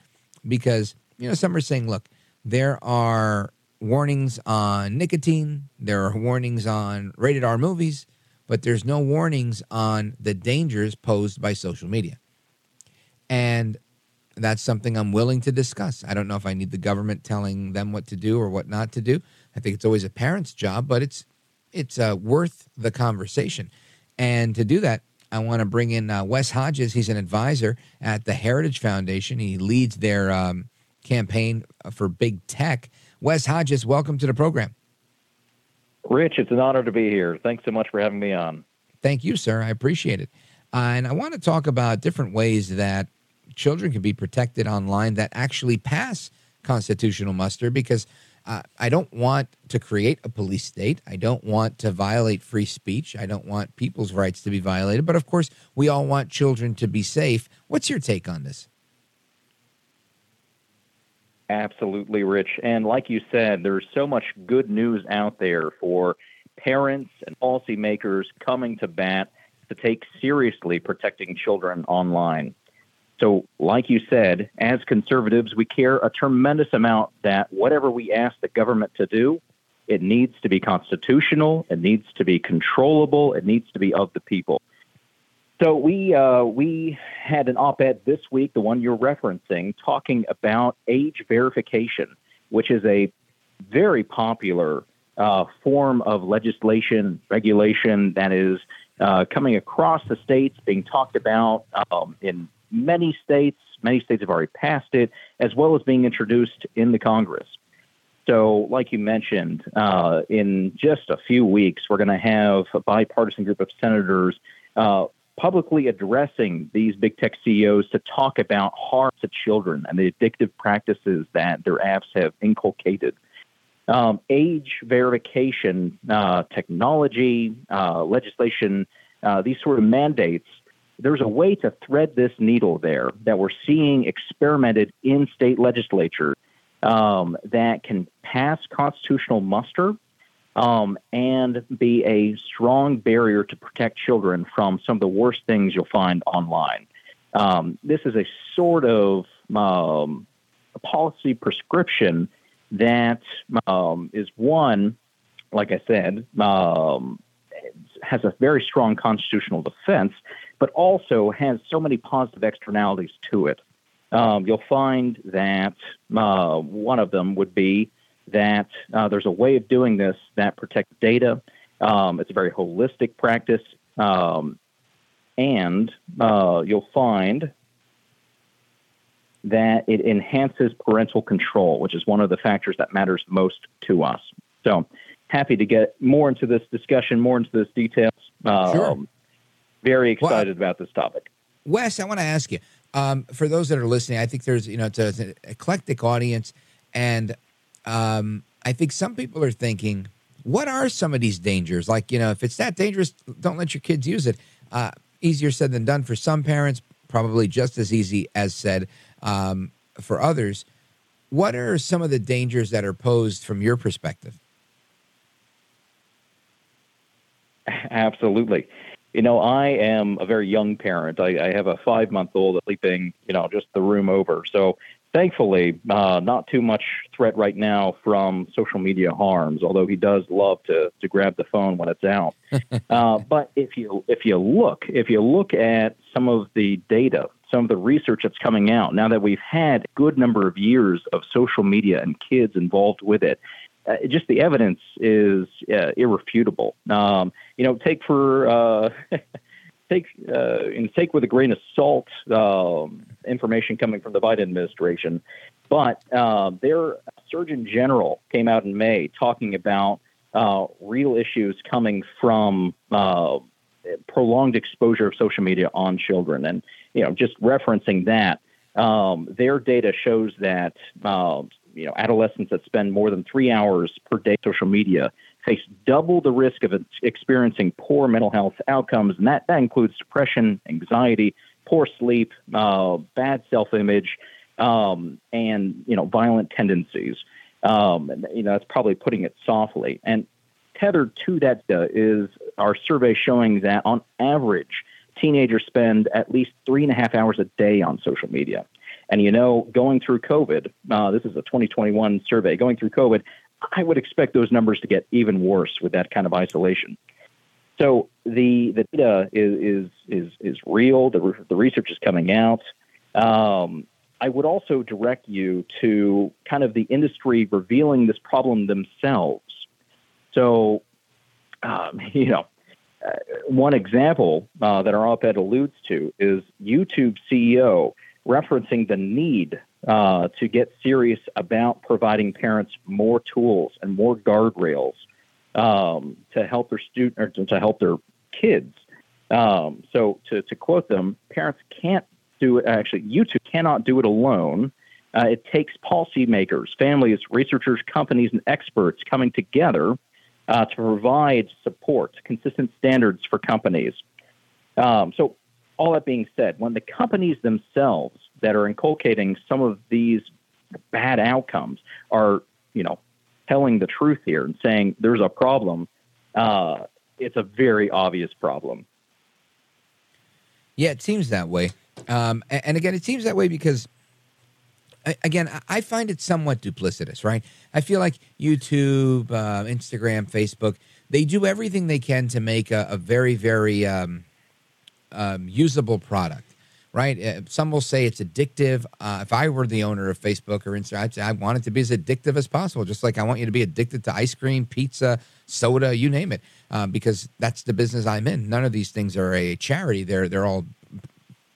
because, you know, some are saying, look, there are warnings on nicotine, there are warnings on rated R movies, but there's no warnings on the dangers posed by social media. And that's something I'm willing to discuss. I don't know if I need the government telling them what to do or what not to do. I think it's always a parent's job, but it's it's uh, worth the conversation. And to do that, I want to bring in uh, Wes Hodges. He's an advisor at the Heritage Foundation. He leads their um, campaign for big tech. Wes Hodges, welcome to the program. Rich, it's an honor to be here. Thanks so much for having me on. Thank you, sir. I appreciate it. Uh, and I want to talk about different ways that children can be protected online that actually pass constitutional muster because uh, I don't want to create a police state. I don't want to violate free speech. I don't want people's rights to be violated. But of course, we all want children to be safe. What's your take on this? Absolutely, Rich. And like you said, there's so much good news out there for parents and policymakers coming to bat to take seriously protecting children online. So, like you said, as conservatives, we care a tremendous amount that whatever we ask the government to do, it needs to be constitutional, it needs to be controllable, it needs to be of the people. So we uh, we had an op-ed this week, the one you're referencing, talking about age verification, which is a very popular uh, form of legislation regulation that is uh, coming across the states, being talked about um, in many states. Many states have already passed it, as well as being introduced in the Congress. So, like you mentioned, uh, in just a few weeks, we're going to have a bipartisan group of senators uh, publicly addressing these big tech CEOs to talk about harm to children and the addictive practices that their apps have inculcated. Um, age verification, uh, technology, uh, legislation, uh, these sort of mandates there's a way to thread this needle there that we're seeing experimented in state legislatures um, that can pass constitutional muster um, and be a strong barrier to protect children from some of the worst things you'll find online. Um, this is a sort of um, a policy prescription that um, is one, like I said, um, has a very strong constitutional defense, but also has so many positive externalities to it. Um, you'll find that uh, one of them would be that uh, there's a way of doing this that protects data. Um, it's a very holistic practice. Um, and uh, you'll find that it enhances parental control, which is one of the factors that matters most to us. So, happy to get more into this discussion, more into this details. Um, Sure. Very excited about this topic. Wes, I want to ask you um, for those that are listening. I think there's you know it's, a, it's an eclectic audience, and um, I think some people are thinking, what are some of these dangers? Like you know, if it's that dangerous, don't let your kids use it. Uh, easier said than done for some parents. Probably just as easy as said um, for others. What are some of the dangers that are posed from your perspective? Absolutely. You know, I am a very young parent. I, I have a five month old sleeping, you know, just the room over. So thankfully, uh, not too much threat right now from social media harms, although he does love to, to grab the phone when it's out. uh, but if you, if you look, if you look at some of the data, some of the research that's coming out now that we've had a good number of years of social media and kids involved with it, uh, just the evidence is uh, irrefutable. Um, you know, take for uh, take uh, and take with a grain of salt um, information coming from the Biden administration, but uh, their Surgeon General came out in May talking about uh, real issues coming from uh, prolonged exposure of social media on children, and you know, just referencing that. Um, their data shows that uh, you know adolescents that spend more than three hours per day on social media face double the risk of experiencing poor mental health outcomes, and that, that includes depression, anxiety, poor sleep, uh, bad self-image, um, and you know violent tendencies. Um, and, you know that's probably putting it softly. And tethered to that is our survey showing that on average, teenagers spend at least three and a half hours a day on social media. And you know, going through COVID, uh, this is a 2021 survey. Going through COVID, I would expect those numbers to get even worse with that kind of isolation. So the the data is is is, is real. The the research is coming out. Um, I would also direct you to kind of the industry revealing this problem themselves. So, um, you know, uh, one example uh, that our op ed alludes to is YouTube CEO referencing the need uh, to get serious about providing parents more tools and more guardrails um, to help their student or to help their kids. Um, so, to, to quote them, parents can't do it. Actually, you YouTube cannot do it alone. Uh, it takes policymakers, families, researchers, companies, and experts coming together uh, to provide support, consistent standards for companies. Um, so, all that being said, when the companies themselves that are inculcating some of these bad outcomes are, you know, telling the truth here and saying there's a problem, uh, it's a very obvious problem. Yeah, it seems that way. Um, and, again, it seems that way because, again, I find it somewhat duplicitous, right? I feel like YouTube, uh, Instagram, Facebook, they do everything they can to make a, a very, very um, um, usable product, right? Uh, some will say it's addictive. Uh, if I were the owner of Facebook or Instagram, I'd say I want it to be as addictive as possible, just like I want you to be addicted to ice cream, pizza, soda, you name it, uh, because that's the business I'm in. None of these things are a charity; they're they're all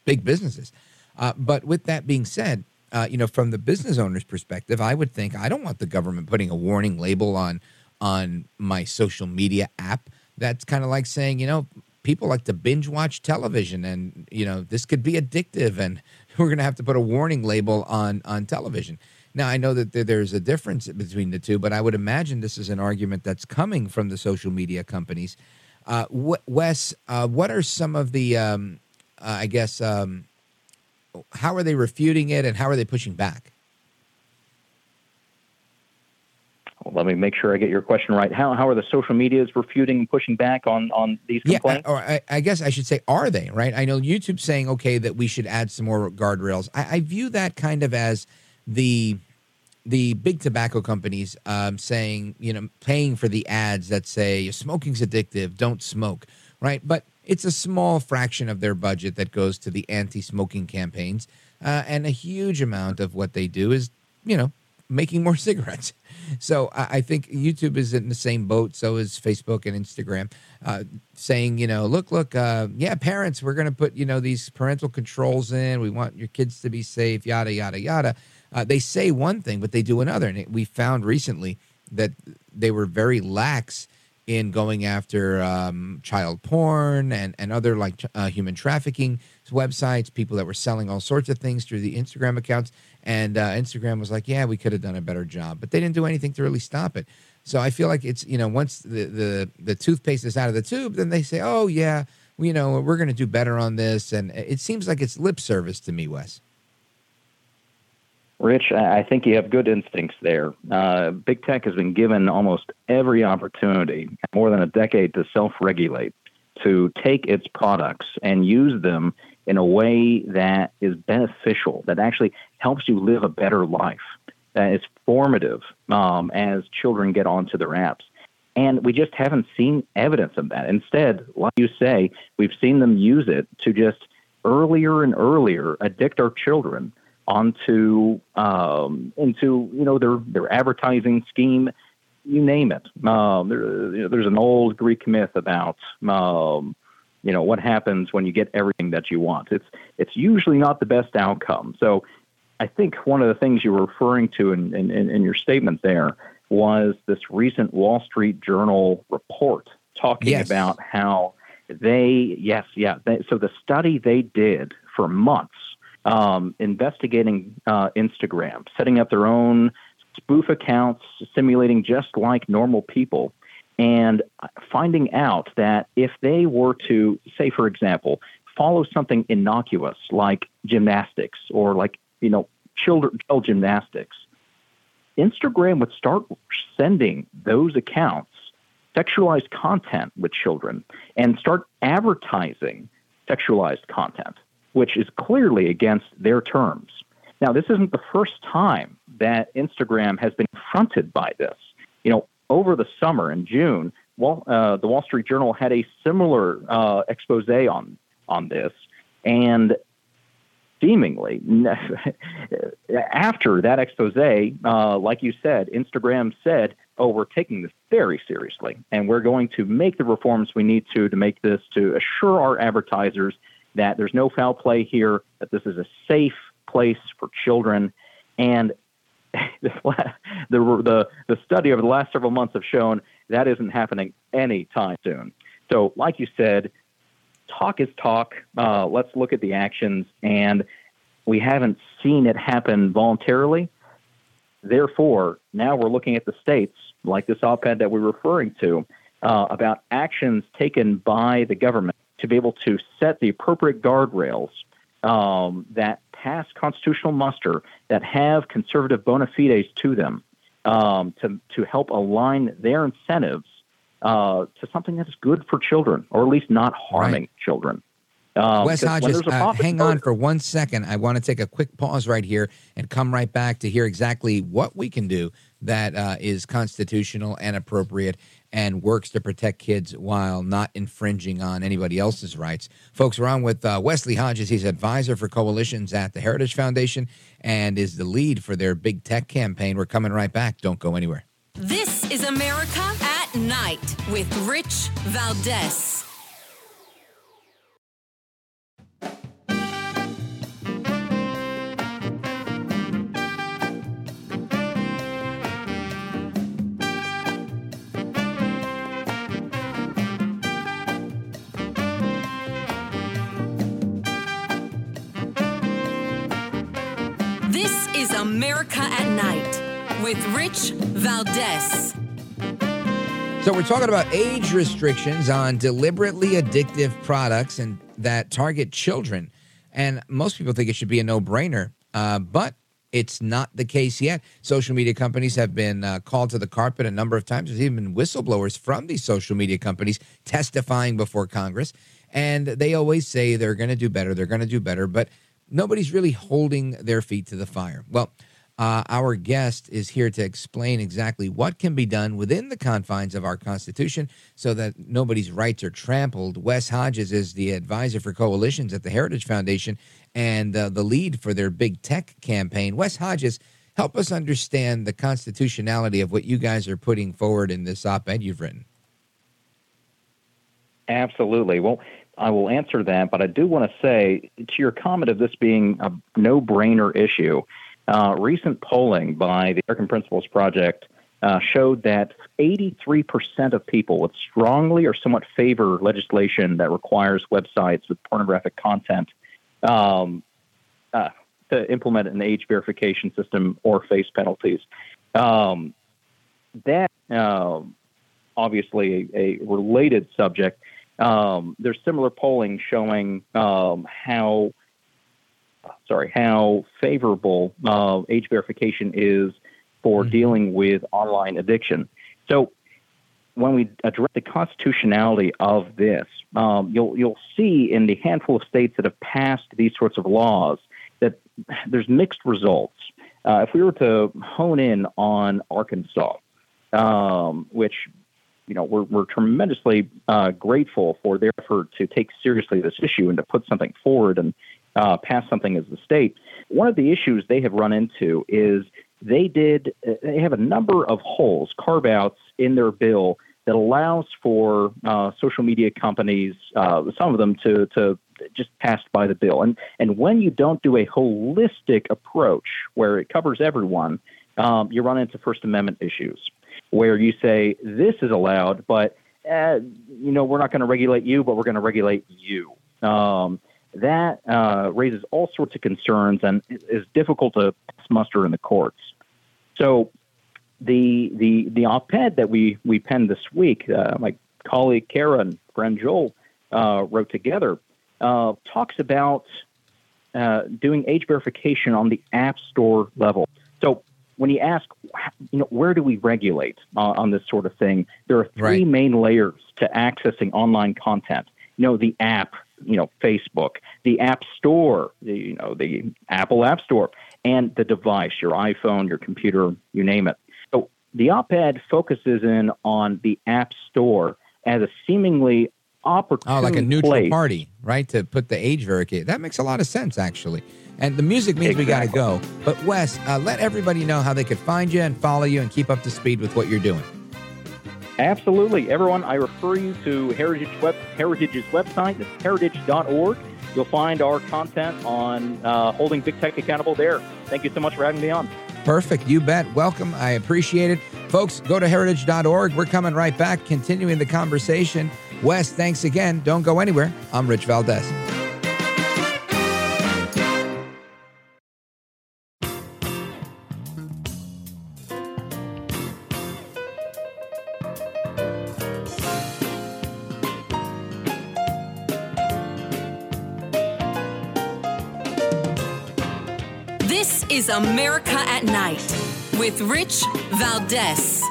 big businesses. Uh, but with that being said, uh, you know, from the business owner's perspective, I would think I don't want the government putting a warning label on on my social media app. That's kind of like saying, you know, people like to binge watch television, and you know, this could be addictive, and we're going to have to put a warning label on on television. Now, I know that there's a difference between the two, but I would imagine this is an argument that's coming from the social media companies. Uh, Wes, uh, what are some of the um, uh, I guess, um, how are they refuting it and how are they pushing back? Well, let me make sure I get your question right. How, how are the social medias refuting and pushing back on, on these complaints? Yeah, or I, I, guess I should say, are they, right? I know YouTube's saying, okay, that we should add some more guardrails. I, I view that kind of as the the big tobacco companies um, saying, you know, paying for the ads that say smoking's addictive, don't smoke, right? But it's a small fraction of their budget that goes to the anti-smoking campaigns, uh, and a huge amount of what they do is, you know, making more cigarettes. So I, I think YouTube is in the same boat. So is Facebook and Instagram, uh, saying, you know, look, look, uh, yeah, parents, we're going to put, you know, these parental controls in. We want your kids to be safe, yada yada yada. Uh, they say one thing, but they do another, and we found recently that they were very lax in going after um, child porn and, and other like uh, human trafficking websites, people that were selling all sorts of things through the Instagram accounts. And uh, Instagram was like, yeah, we could have done a better job, but they didn't do anything to really stop it. So I feel like it's, you know, once the, the, the toothpaste is out of the tube, then they say, oh, yeah, you know, we're going to do better on this. And it seems like it's lip service to me, Wes. Rich, I think you have good instincts there. Uh, big tech has been given almost every opportunity, more than a decade, to self regulate, to take its products and use them in a way that is beneficial, that actually helps you live a better life, that is formative um, as children get onto their apps. And we just haven't seen evidence of that. Instead, like you say, we've seen them use it to just earlier and earlier addict our children onto um, into you know their their advertising scheme, you name it. Um, there, you know, there's an old Greek myth about um, you know what happens when you get everything that you want. It's it's usually not the best outcome. So I think one of the things you were referring to in, in, in your statement there was this recent Wall Street Journal report talking yes. about how they yes yeah they, so the study they did for months um, investigating uh, Instagram, setting up their own spoof accounts, simulating just like normal people, and finding out that if they were to, say, for example, follow something innocuous like gymnastics or like, you know, children gymnastics, Instagram would start sending those accounts sexualized content with children and start advertising sexualized content which is clearly against their terms. Now, this isn't the first time that Instagram has been confronted by this. You know, over the summer in June, uh, the Wall Street Journal had a similar uh, expose on on this, and seemingly after that expose, uh, like you said, Instagram said, "Oh, we're taking this very seriously, and we're going to make the reforms we need to to make this to assure our advertisers that there's no foul play here, that this is a safe place for children." And the, the the study over the last several months have shown that isn't happening anytime soon. So, like you said, talk is talk. Uh, let's look at the actions, and we haven't seen it happen voluntarily. Therefore, now we're looking at the states, like this op-ed that we're referring to, uh, about actions taken by the government to be able to set the appropriate guardrails um, that pass constitutional muster, that have conservative bona fides to them, um, to to help align their incentives uh, to something that's good for children, or at least not harming right. children. Um, Wes Hodges, uh, hang on for one second. I want to take a quick pause right here and come right back to hear exactly what we can do that uh, is constitutional and appropriate and works to protect kids while not infringing on anybody else's rights. Folks, we're on with uh, Wesley Hodges. He's advisor for coalitions at the Heritage Foundation and is the lead for their big tech campaign. We're coming right back. Don't go anywhere. This is America at Night with Rich Valdes. America at Night with Rich Valdes. So we're talking about age restrictions on deliberately addictive products and that target children. And most people think it should be a no-brainer, uh, but it's not the case yet. Social media companies have been uh, called to the carpet a number of times. There's even been whistleblowers from these social media companies testifying before Congress. And they always say they're going to do better, they're going to do better. But nobody's really holding their feet to the fire. Well, uh, our guest is here to explain exactly what can be done within the confines of our Constitution so that nobody's rights are trampled. Wes Hodges is the advisor for coalitions at the Heritage Foundation and uh, the lead for their big tech campaign. Wes Hodges, help us understand the constitutionality of what you guys are putting forward in this op ed you've written. Absolutely. Well, I will answer that, but I do want to say to your comment of this being a no brainer issue, uh, recent polling by the American Principles Project uh, showed that 83% of people would strongly or somewhat favor legislation that requires websites with pornographic content um, uh, to implement an age verification system or face penalties. Um, that uh, obviously a, a related subject um, there's similar polling showing um, how sorry how favorable uh, age verification is for mm-hmm. dealing with online addiction. So when we address the constitutionality of this, um, you'll you'll see in the handful of states that have passed these sorts of laws that there's mixed results. Uh, if we were to hone in on Arkansas, um, which you know, we're, we're tremendously uh, grateful for their effort to take seriously this issue and to put something forward and uh, pass something as the state. One of the issues they have run into is they did they have a number of holes, carve outs in their bill that allows for uh, social media companies, uh, some of them to to just pass by the bill. And and when you don't do a holistic approach where it covers everyone, um, you run into First Amendment issues where you say this is allowed, but uh, you know we're not going to regulate you, but we're going to regulate you. Um, that uh, raises all sorts of concerns and is difficult to muster in the courts. So the the the op-ed that we we penned this week, uh, my colleague Karen friend Joel uh, wrote together, uh, talks about uh, doing age verification on the App Store level. So when you ask, you know, where do we regulate uh, on this sort of thing? There are three right. main layers to accessing online content. You know, the app, you know, Facebook, the App Store, the, you know, the Apple App Store, and the device, your iPhone, your computer, you name it. So the op-ed focuses in on the App Store as a seemingly opportune Oh, like a neutral place. party, right? To put the age verification. That makes a lot of sense, actually. And the music means we got to go. But Wes, uh, let everybody know how they could find you and follow you and keep up to speed with what you're doing. Absolutely. Everyone, I refer you to Heritage web, Heritage's website. It's heritage.org. You'll find our content on uh, holding big tech accountable there. Thank you so much for having me on. Perfect. You bet. Welcome. I appreciate it. Folks, go to heritage.org. We're coming right back, continuing the conversation. Wes, thanks again. Don't go anywhere. I'm Rich Valdes. This is America at Night with Rich Valdes.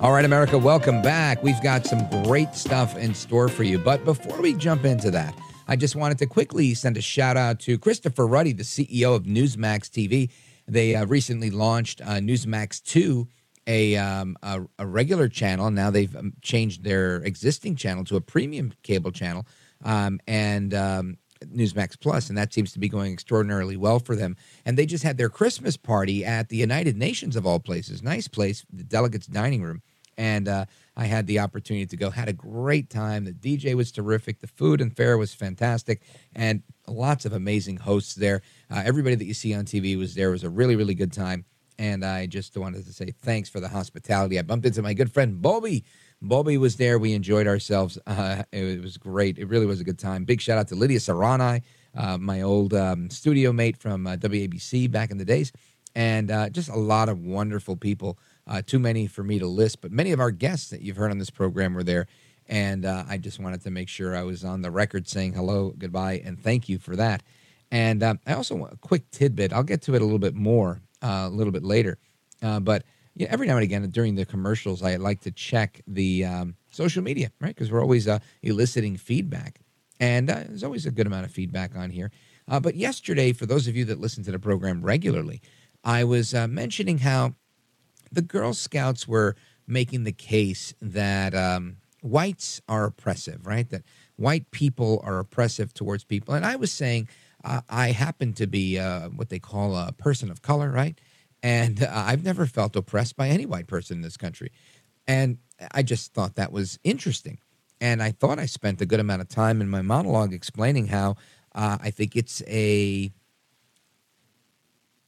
All right, America, welcome back. We've got some great stuff in store for you. But before we jump into that, I just wanted to quickly send a shout out to Christopher Ruddy, the CEO of Newsmax TV. They uh, recently launched uh, Newsmax 2, a, um, a, a regular channel. Now they've um, changed their existing channel to a premium cable channel um, and um, Newsmax Plus, and that seems to be going extraordinarily well for them. And they just had their Christmas party at the United Nations of all places. Nice place, the delegates' dining room and uh, I had the opportunity to go. Had a great time. The DJ was terrific. The food and fare was fantastic, and lots of amazing hosts there. Uh, everybody that you see on TV was there. It was a really, really good time, and I just wanted to say thanks for the hospitality. I bumped into my good friend Bobby. Bobby was there. We enjoyed ourselves. Uh, it was great. It really was a good time. Big shout out to Lidia Curanaj, uh, my old um, studio mate from uh, WABC back in the days, and uh, just a lot of wonderful people. Uh, too many for me to list, but many of our guests that you've heard on this program were there. And uh, I just wanted to make sure I was on the record saying hello, goodbye, and thank you for that. And um, I also want a quick tidbit. I'll get to it a little bit more a little bit later. Uh, yeah, every now and again during the commercials, I like to check the um, social media, right? Because we're always uh, eliciting feedback. And uh, there's always a good amount of feedback on here. Uh, but yesterday, for those of you that listen to the program regularly, I was uh, mentioning how the Girl Scouts were making the case that um, whites are oppressive, right? That white people are oppressive towards people. And I was saying uh, I happen to be uh, what they call a person of color, right? And uh, I've never felt oppressed by any white person in this country. And I just thought that was interesting. And I thought I spent a good amount of time in my monologue explaining how uh, I think it's a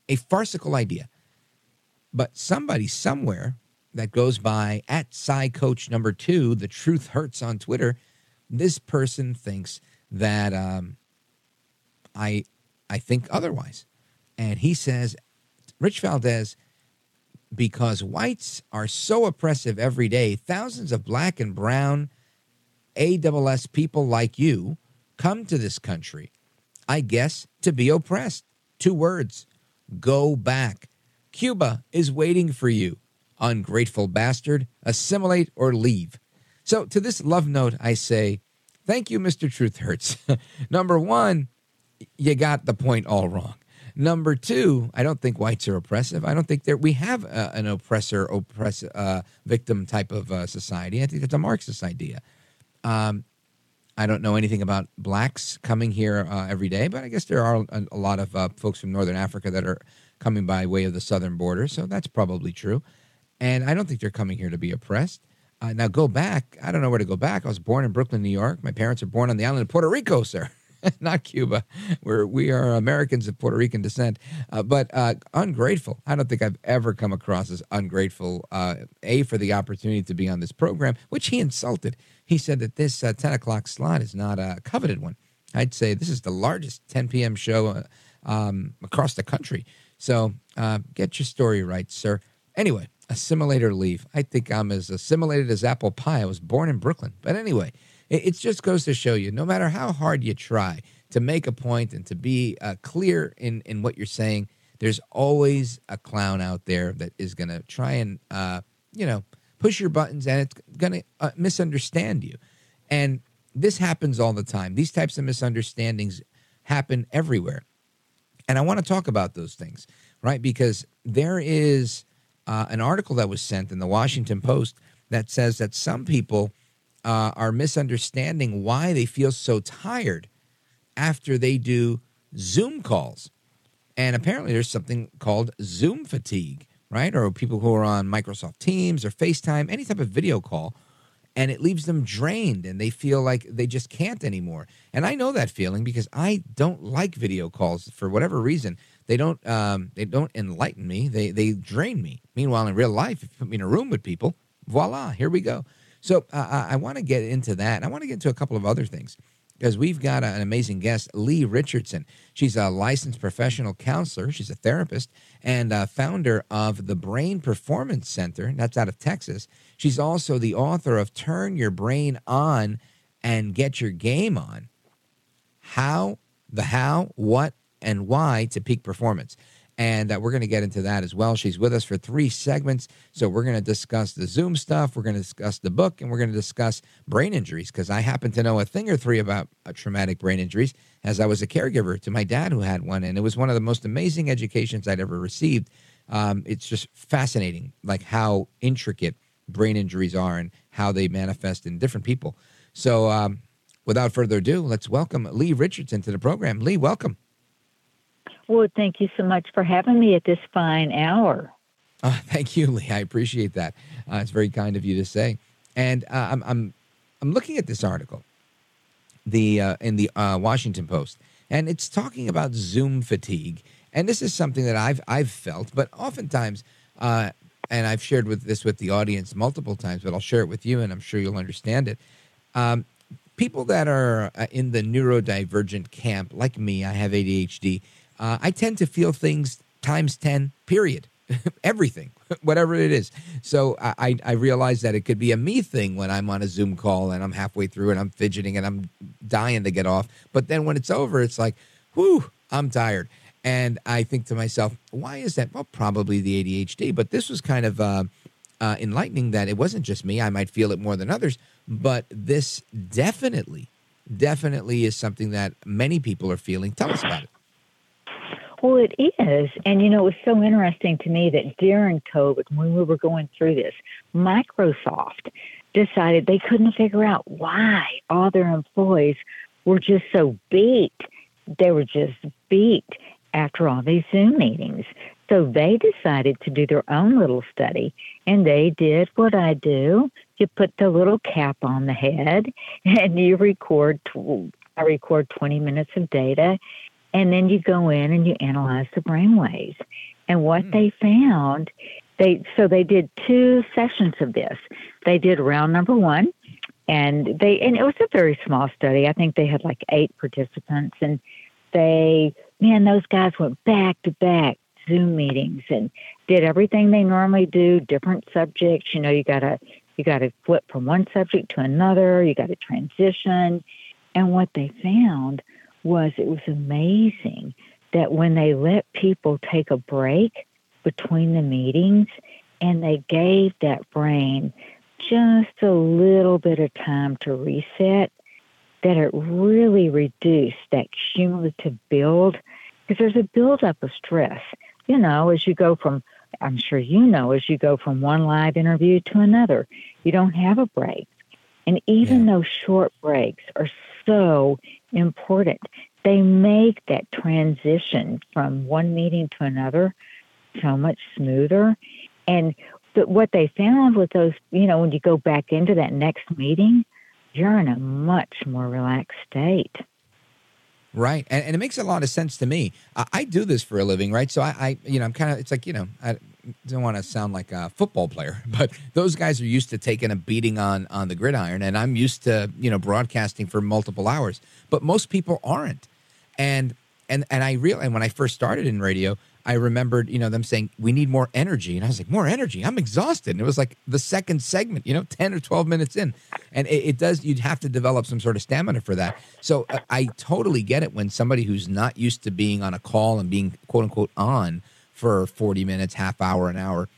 a farcical idea but somebody somewhere that goes by at Psy Coach number two, the truth hurts on Twitter. This person thinks that um, I I think otherwise, and he says, Rich Valdes, because whites are so oppressive every day, thousands of black and brown AWS people like you come to this country, I guess, to be oppressed. Two words: go back. Cuba is waiting for you. Ungrateful bastard, assimilate or leave. So, to this love note, I say, thank you, Mr. Truth Hurts. Number one, you got the point all wrong. Number two, I don't think whites are oppressive. I don't think that we have uh, an oppressor, oppress, uh, victim type of uh, society. I think that's a Marxist idea. Um, I don't know anything about blacks coming here uh, every day, but I guess there are a, a lot of uh, folks from Northern Africa that are coming by way of the southern border, so that's probably true. And I don't think they're coming here to be oppressed. Uh, now go back. I don't know where to go back. I was born in Brooklyn, New York. My parents are born on the island of Puerto Rico, sir, not Cuba. We're we are Americans of Puerto Rican descent, uh, but uh, ungrateful. I don't think I've ever come across as ungrateful. Uh, a for the opportunity to be on this program, which he insulted. He said that this uh, ten o'clock slot is not a coveted one. I'd say this is the largest 10 p.m. show uh, um, across the country. So uh, get your story right, sir. Anyway, assimilator leave. I think I'm as assimilated as apple pie. I was born in Brooklyn. But anyway, it, it just goes to show you no matter how hard you try to make a point and to be uh, clear in, in what you're saying, there's always a clown out there that is going to try and, uh, you know, push your buttons and it's going to uh, misunderstand you. And this happens all the time. These types of misunderstandings happen everywhere. And I want to talk about those things, right? Because there is uh, an article that was sent in the Washington Post that says that some people uh, are misunderstanding why they feel so tired after they do Zoom calls. And apparently, there's something called Zoom fatigue, right? Or people who are on Microsoft Teams or FaceTime, any type of video call, and it leaves them drained and they feel like they just can't anymore. And I know that feeling because I don't like video calls for whatever reason. They don't um, they don't enlighten me. They they drain me. Meanwhile, in real life, if you put me in a room with people, voila, here we go. So uh, I want to get into that. I want to get into a couple of other things because we've got an amazing guest, Leigh Richardson. She's a licensed professional counselor, she's a therapist, and uh, founder of the Brain Performance Center. That's out of Texas. She's also the author of Turn Your Brain On and Get Your Game On How, the How, What, and Why to Peak Performance. And uh, we're going to get into that as well. She's with us for three segments. So we're going to discuss the Zoom stuff, we're going to discuss the book, and we're going to discuss brain injuries because I happen to know a thing or three about uh, traumatic brain injuries as I was a caregiver to my dad who had one. And it was one of the most amazing educations I'd ever received. Um, it's just fascinating, like how intricate brain injuries are and how they manifest in different people. So, um, without further ado, let's welcome Leigh Richardson to the program. Leigh, welcome. Well, thank you so much for having me at this fine hour. Uh, thank you, Leigh. I appreciate that. Uh, it's very kind of you to say. And uh, I'm, I'm, I'm looking at this article, the uh, in the uh, Washington Post, and it's talking about Zoom fatigue. And this is something that I've I've felt, but oftentimes, uh, and I've shared with this with the audience multiple times, but I'll share it with you, and I'm sure you'll understand it. Um, people that are in the neurodivergent camp, like me, I have ADHD uh, I tend to feel things times 10, period. Everything, whatever it is. So I, I realize that it could be a me thing when I'm on a Zoom call and I'm halfway through and I'm fidgeting and I'm dying to get off. But then when it's over, it's like, whew, I'm tired. And I think to myself, why is that? Well, probably the ADHD. But this was kind of uh, uh, enlightening that it wasn't just me. I might feel it more than others. But this definitely, definitely is something that many people are feeling. Tell us about it. Well, it is. And, you know, it was so interesting to me that during COVID, when we were going through this, Microsoft decided they couldn't figure out why all their employees were just so beat. They were just beat after all these Zoom meetings. So they decided to do their own little study, and they did what I do. You put the little cap on the head, and you record. I record 20 minutes of data, and then you go in and you analyze the brain waves. And what mm. they found, they so they did two sessions of this. They did round number one, and they and it was a very small study. I think they had like eight participants, and they man, those guys went back to back Zoom meetings and did everything they normally do, different subjects. You know, you gotta you gotta flip from one subject to another. You got to transition. And what they found was it was amazing that when they let people take a break between the meetings and they gave that brain just a little bit of time to reset, that it really reduced that cumulative build because there's a buildup of stress. You know, as you go from, I'm sure you know, as you go from one live interview to another, you don't have a break. And even yeah. those short breaks are so important. They make that transition from one meeting to another so much smoother. And what they found with those, you know, when you go back into that next meeting, you're in a much more relaxed state. Right, and, and it makes a lot of sense to me. I, I do this for a living, right? So I, I you know, I'm kind of. It's like you know, I don't want to sound like a football player, but those guys are used to taking a beating on on the gridiron, and I'm used to you know broadcasting for multiple hours. But most people aren't, and and and I real and when I first started in radio, I remembered, you know, them saying we need more energy, and I was like, more energy. I'm exhausted. And it was like the second segment, you know, ten or twelve minutes in, and it, it does. You'd have to develop some sort of stamina for that. So uh, I totally get it when somebody who's not used to being on a call and being quote unquote on for forty minutes, half hour, an hour,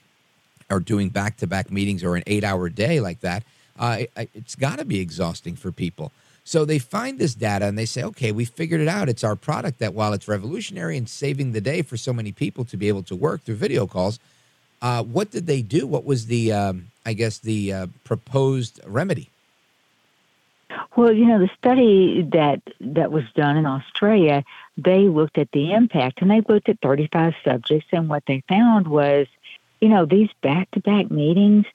or doing back to back meetings or an eight hour day like that. Uh, it, it's got to be exhausting for people. So they find this data and they say, okay, we figured it out. It's our product that while it's revolutionary and saving the day for so many people to be able to work through video calls, uh, what did they do? What was the, um, I guess, the uh, proposed remedy? Well, you know, the study that that was done in Australia, they looked at the impact and they looked at 35 subjects and what they found was, you know, these back-to-back meetings,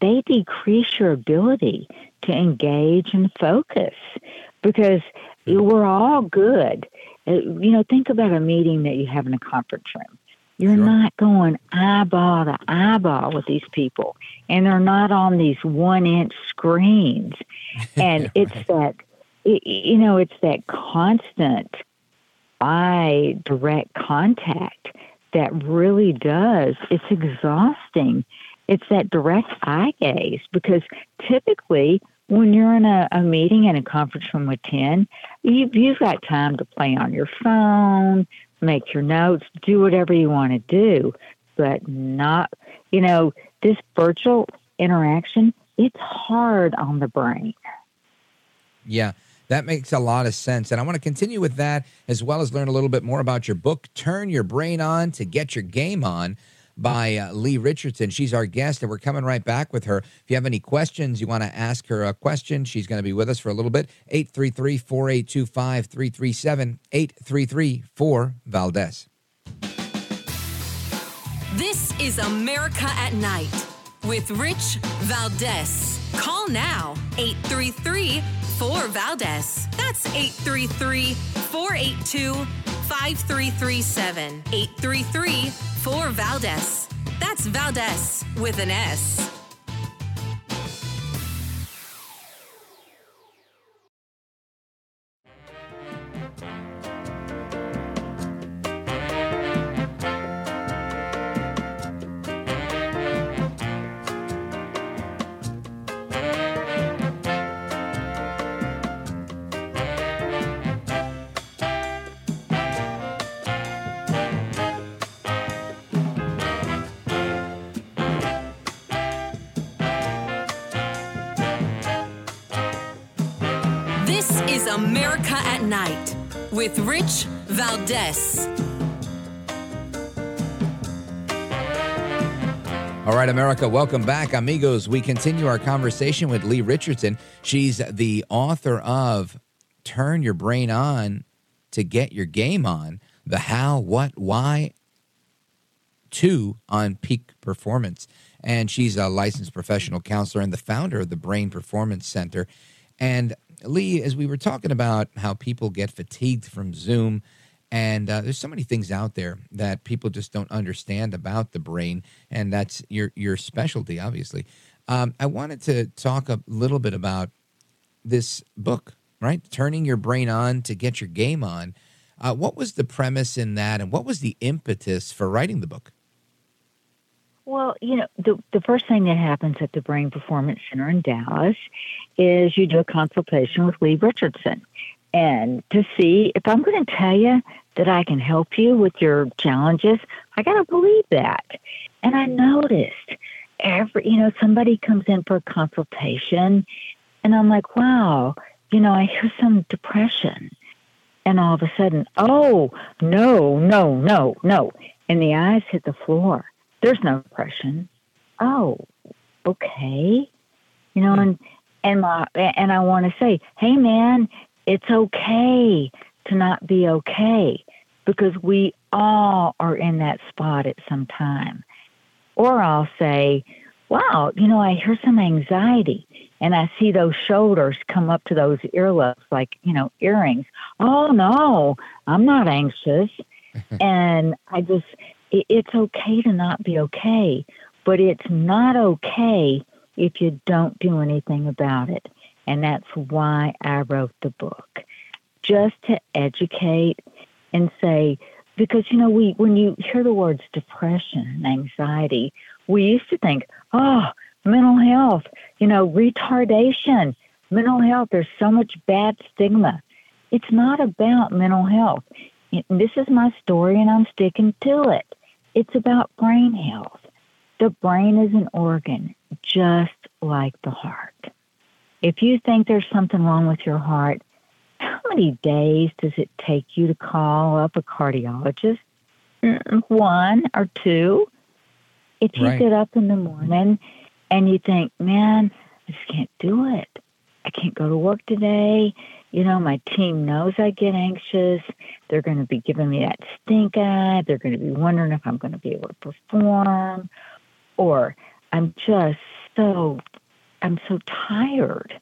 they decrease your ability to engage and focus because we're all good. Uh, You know, think about a meeting that you have in a conference room. You're not going eyeball to eyeball with these people, and they're not on these one inch screens. And it's that, you know, it's that constant eye direct contact that really does. It's exhausting. It's that direct eye gaze because typically when you're in a, a meeting and a conference room with 10, you've, you've got time to play on your phone, make your notes, do whatever you want to do, but not, you know, this virtual interaction, it's hard on the brain. Yeah, that makes a lot of sense. And I want to continue with that as well as learn a little bit more about your book, Turn Your Brain On to Get Your Game On by uh, Leigh Richardson. She's our guest, and we're coming right back with her. If you have any questions, you want to ask her a question, she's going to be with us for a little bit. 833 482 5337 833 4 Valdes. This is America at Night with Rich Valdes. Call now 833 4 Valdes. That's 833 482 5337. 833 4 Valdes. That's Valdes with an S. America at Night with Rich Valdes. All right, America, welcome back, amigos. We continue our conversation with Leigh Richardson. She's the author of Turn Your Brain On to Get Your Game On The How, What, Why, 2 on Peak Performance. And she's a licensed professional counselor and the founder of the Brain Performance Center. And Leigh, as we were talking about how people get fatigued from Zoom, and uh, there's so many things out there that people just don't understand about the brain, and that's your your specialty, obviously. Um, I wanted to talk a little bit about this book, right? Turning your brain on to get your game on. Uh, what was the premise in that, and what was the impetus for writing the book? Well, you know, the the first thing that happens at the Brain Performance Center in Dallas is you do a consultation with Leigh Richardson, and to see if I'm going to tell you that I can help you with your challenges, I got to believe that. And I noticed every, you know, somebody comes in for a consultation, and I'm like, wow, you know, I hear some depression, and all of a sudden, oh no, no, no, no, and the eyes hit the floor there's no depression. Oh, okay. You know, and and my and I want to say, hey man, it's okay to not be okay because we all are in that spot at some time. Or I'll say, wow, you know, I hear some anxiety and I see those shoulders come up to those earlobes like, you know, earrings. Oh no, I'm not anxious. and I just it's okay to not be okay, but it's not okay if you don't do anything about it. And that's why I wrote the book. Just to educate and say, because you know, we when you hear the words depression and anxiety, we used to think, oh, mental health, you know, retardation, mental health, there's so much bad stigma. It's not about mental health. This is my story and I'm sticking to it. It's about brain health. The brain is an organ just like the heart. If you think there's something wrong with your heart, how many days does it take you to call up a cardiologist? Mm, One or two. If you Right. get up in the morning and you think, man, I just can't do it. I can't go to work today. You know, my team knows I get anxious. They're going to be giving me that stink eye. They're going to be wondering if I'm going to be able to perform. Or I'm just so, I'm so tired.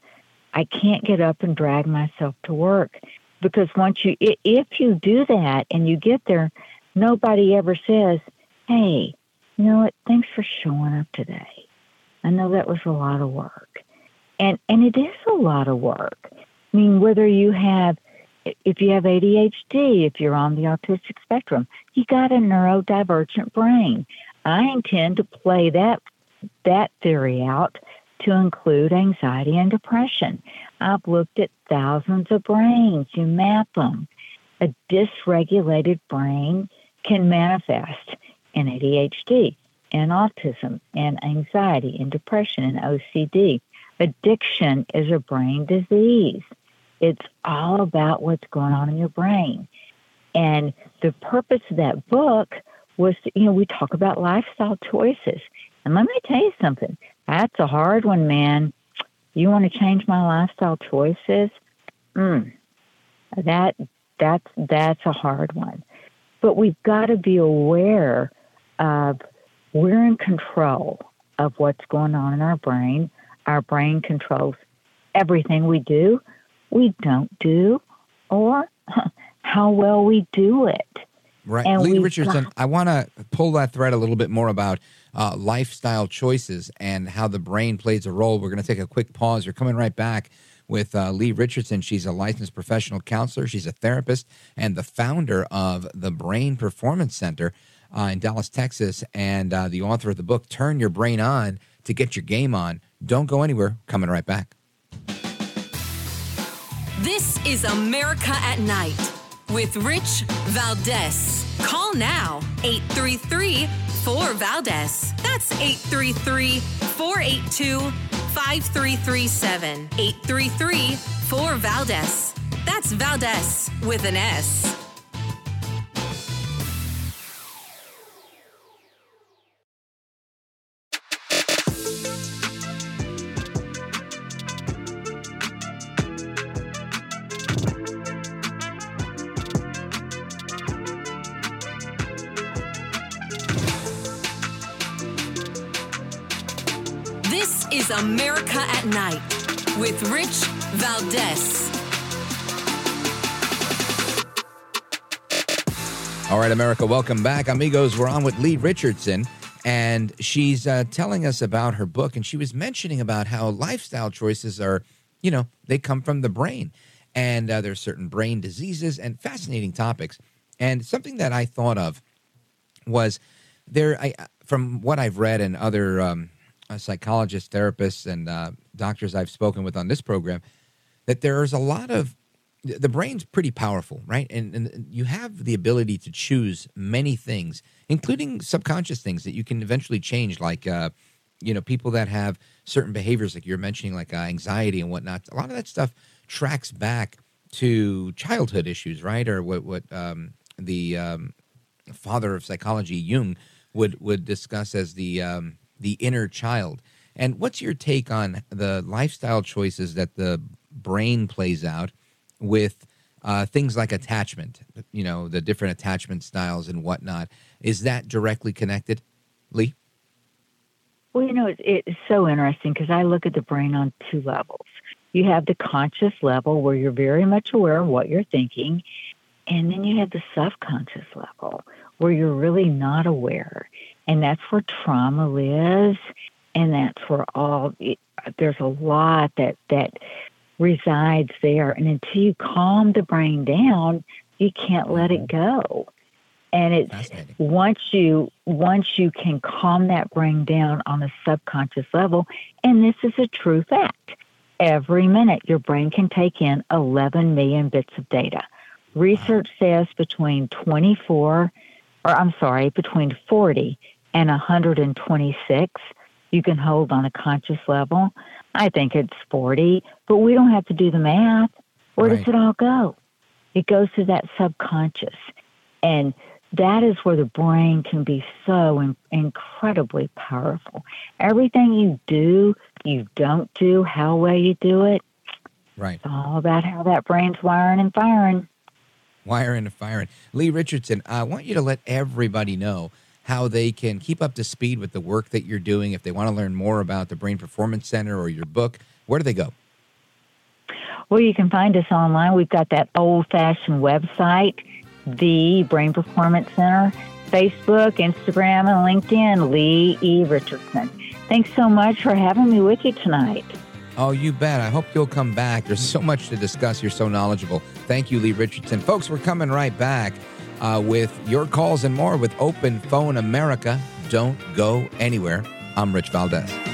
I can't get up and drag myself to work because once you, if you do that and you get there, nobody ever says, "Hey, you know what? Thanks for showing up today. I know that was a lot of work." And and it is a lot of work. I mean, whether you have if you have ADHD, if you're on the autistic spectrum, you got a neurodivergent brain. I intend to play that that theory out to include anxiety and depression. I've looked at thousands of brains. You map them. A dysregulated brain can manifest in ADHD, and autism, and anxiety, and depression, and OCD. Addiction is a brain disease. It's all about what's going on in your brain. And the purpose of that book was, to, you know, we talk about lifestyle choices. And let me tell you something. That's a hard one, man. You want to change my lifestyle choices? Mm, that that's that's a hard one. But we've got to be aware of we're in control of what's going on in our brain. Our brain controls everything we do, we don't do, or how well we do it. Right. And Leigh Richardson, I want to pull that thread a little bit more about uh, lifestyle choices and how the brain plays a role. We're going to take a quick pause. You're coming right back with uh, Leigh Richardson. She's a licensed professional counselor, she's a therapist, and the founder of the Brain Performance Center uh, in Dallas, Texas, and uh, the author of the book, Turn Your Brain On to Get Your Game On. Don't go anywhere. Coming right back. This is America at Night with Rich Valdes. Call now 833 4 Valdes. That's 833 482 5337. 833 4 Valdes. That's Valdes with an S. America at Night with Rich Valdes. All right, America, welcome back. Amigos, we're on with Leigh Richardson, and she's uh, telling us about her book. And she was mentioning about how lifestyle choices are, you know, they come from the brain. And uh, there's certain brain diseases and fascinating topics. And something that I thought of was there, I, from what I've read and other um, psychologists, therapists, and uh, doctors I've spoken with on this program that there's a lot of the brain's pretty powerful, right? And, and you have the ability to choose many things, including subconscious things that you can eventually change, like uh, you know people that have certain behaviors, like you're mentioning, like uh, anxiety and whatnot. A lot of that stuff tracks back to childhood issues, right? Or what what um, the um, father of psychology, Jung, would would discuss as the um, the inner child. And what's your take on the lifestyle choices that the brain plays out with uh, things like attachment? You know, the different attachment styles and whatnot. Is that directly connected, Leigh? Well, you know, it's, it's so interesting because I look at the brain on two levels. You have the conscious level where you're very much aware of what you're thinking, and then you have the subconscious level where you're really not aware. And that's where trauma lives. And that's where all, it, there's a lot that, that resides there. And until you calm the brain down, you can't let it mm-hmm. go. And it's once you once you can calm that brain down on a subconscious level, and this is a true fact. Every minute your brain can take in 11 million bits of data. Research says between 24 or I'm sorry, between 40 and 126 you can hold on a conscious level. I think it's 40, but we don't have to do the math. Where right. does it all go? It goes to that subconscious. And that is where the brain can be so in- incredibly powerful. Everything you do, you don't do, how well you do it, Right. It's all about how that brain's wiring and firing. Wiring and firing. Leigh Richardson, I want you to let everybody know how they can keep up to speed with the work that you're doing. If they want to learn more about the Brain Performance Center or your book, where do they go? Well, you can find us online. We've got that old fashioned website, the Brain Performance Center, Facebook, Instagram, and LinkedIn, Leigh E. Richardson. Thanks so much for having me with you tonight. Oh, you bet. I hope you'll come back. There's so much to discuss. You're so knowledgeable. Thank you, Leigh Richardson. Folks, we're coming right back uh, with your calls and more with Open Phone America. Don't go anywhere. I'm Rich Valdes.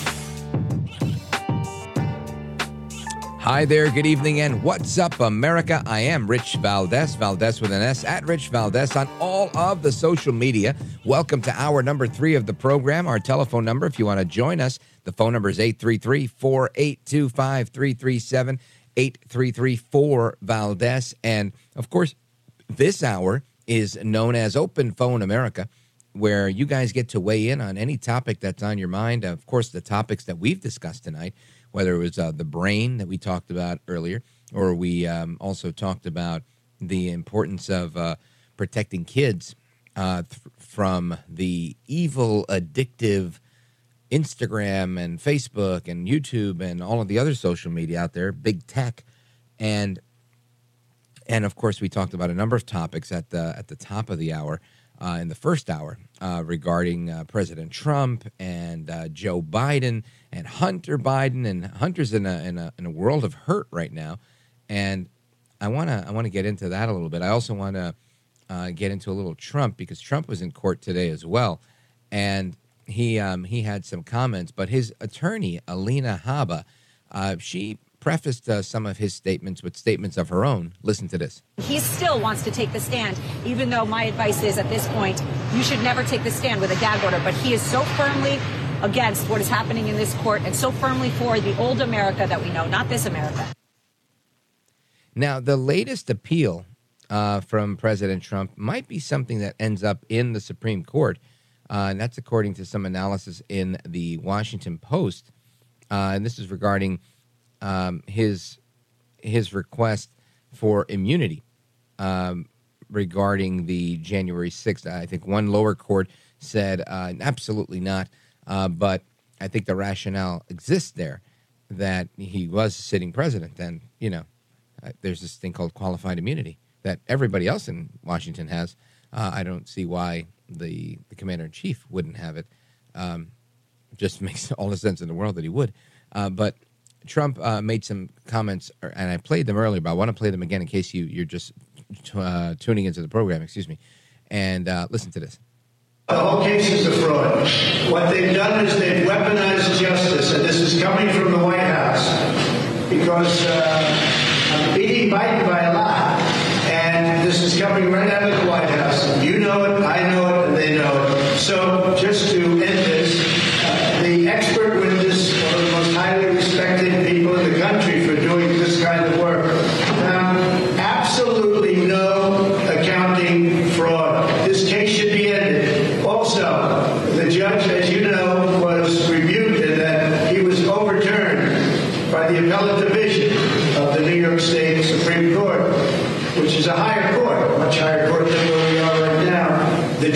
Hi there, good evening, and what's up, America? I am Rich Valdes, Valdes with an S, at Rich Valdes on all of the social media. Welcome to hour number three of the program. Our telephone number, if you want to join us, the phone number is 833 482 5337 8334 Valdes. And of course, this hour is known as Open Phone America, where you guys get to weigh in on any topic that's on your mind. Of course, the topics that we've discussed tonight whether it was uh, the brain that we talked about earlier, or we um, also talked about the importance of uh, protecting kids uh, th- from the evil, addictive Instagram and Facebook and YouTube and all of the other social media out there, big tech, and and of course we talked about a number of topics at the at the top of the hour uh, in the first hour uh, regarding uh, President Trump and uh, Joe Biden and Hunter Biden and Hunter's in a, in a in a world of hurt right now, and I want to I want to get into that a little bit. I also want to uh, get into a little Trump because Trump was in court today as well, and he um, he had some comments, but his attorney Alina Habba, uh, she prefaced uh, some of his statements with statements of her own. Listen to this. He still wants to take the stand, even though my advice is at this point, you should never take the stand with a gag order. But he is so firmly against what is happening in this court and so firmly for the old America that we know, not this America. Now, the latest appeal uh, from President Trump might be something that ends up in the Supreme Court. Uh, and that's according to some analysis in the Washington Post. Uh, and this is regarding um, his his request for immunity um, regarding the January 6th. I think one lower court said uh, absolutely not. Uh, but I think the rationale exists there that he was sitting president. And, you know, uh, there's this thing called qualified immunity that everybody else in Washington has. Uh, I don't see why the, the commander in chief wouldn't have it. Um, just makes all the sense in the world that he would. Uh, but Trump uh, made some comments, and I played them earlier, but I want to play them again in case you, you're just uh, tuning into the program. Excuse me. And listen to this. The whole case is a fraud. What they've done is they've weaponized justice, and this is coming from the White House because uh, I'm beating Biden by a lot, and this is coming right out of the White House. You know it, I know it, and they know it. So, just to end this, uh, the expert witness, one of the most highly respected people in the country for doing this kind of work, found absolutely no accounting fraud. This case should be ended. Also, the judge, as you know, was rebuked in that he was overturned by the appellate division of the New York State Supreme Court, which is a higher court, much higher court than where we are right now. The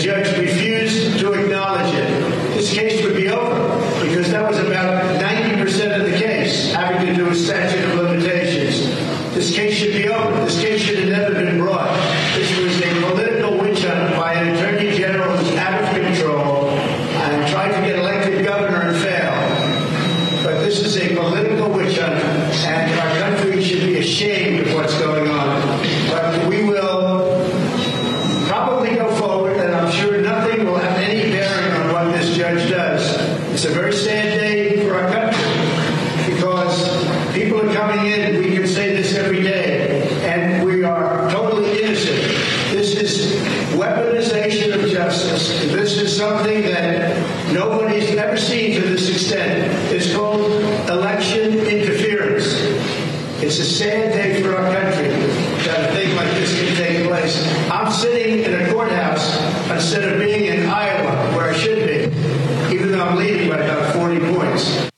I'm sitting in a courthouse instead of being in Iowa, where I should be, even though I'm leading by about 40 points.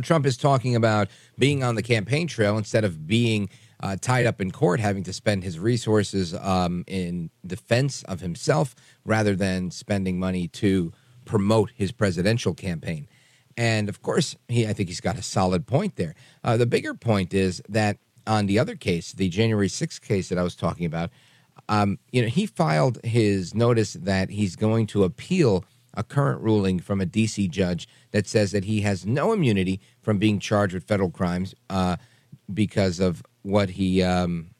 Now, Trump is talking about being on the campaign trail instead of being uh, tied up in court, having to spend his resources um, in defense of himself rather than spending money to promote his presidential campaign. And of course, he I think he's got a solid point there. Uh, the bigger point is that on the other case, the January 6th case that I was talking about, um, you know, he filed his notice that he's going to appeal a current ruling from a DC judge that says that he has no immunity from being charged with federal crimes uh, because of what he, um,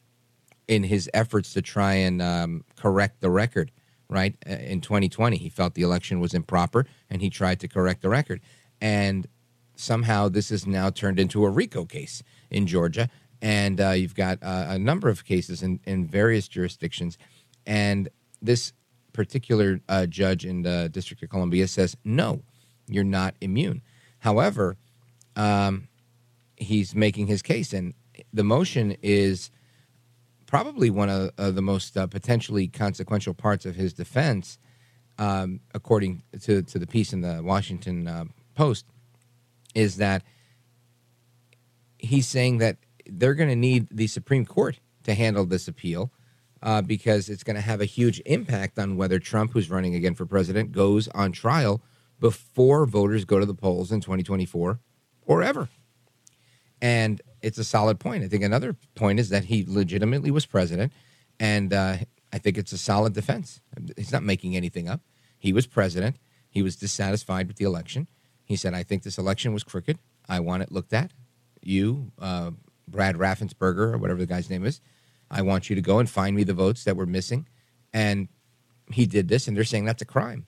in his efforts to try and um, correct the record, right? uh, In 2020, he felt the election was improper and he tried to correct the record. And somehow this is now turned into a RICO case in Georgia. And uh, you've got uh, a number of cases in, in various jurisdictions. And this particular uh, judge in the District of Columbia says, no, you're not immune. However, um, he's making his case, and the motion is probably one of, of the most uh, potentially consequential parts of his defense, um, according to, to the piece in the Washington uh, Post, is that he's saying that they're going to need the Supreme Court to handle this appeal uh, because it's going to have a huge impact on whether Trump, who's running again for president, goes on trial before voters go to the polls in 2024 or ever. And it's a solid point. I think another point is that he legitimately was president, and uh, I think it's a solid defense. He's not making anything up. He was president. He was dissatisfied with the election. He said, "I think this election was crooked. I want it looked at. You, uh, Brad Raffensperger, or whatever the guy's name is, I want you to go and find me the votes that were missing." And he did this, and they're saying that's a crime.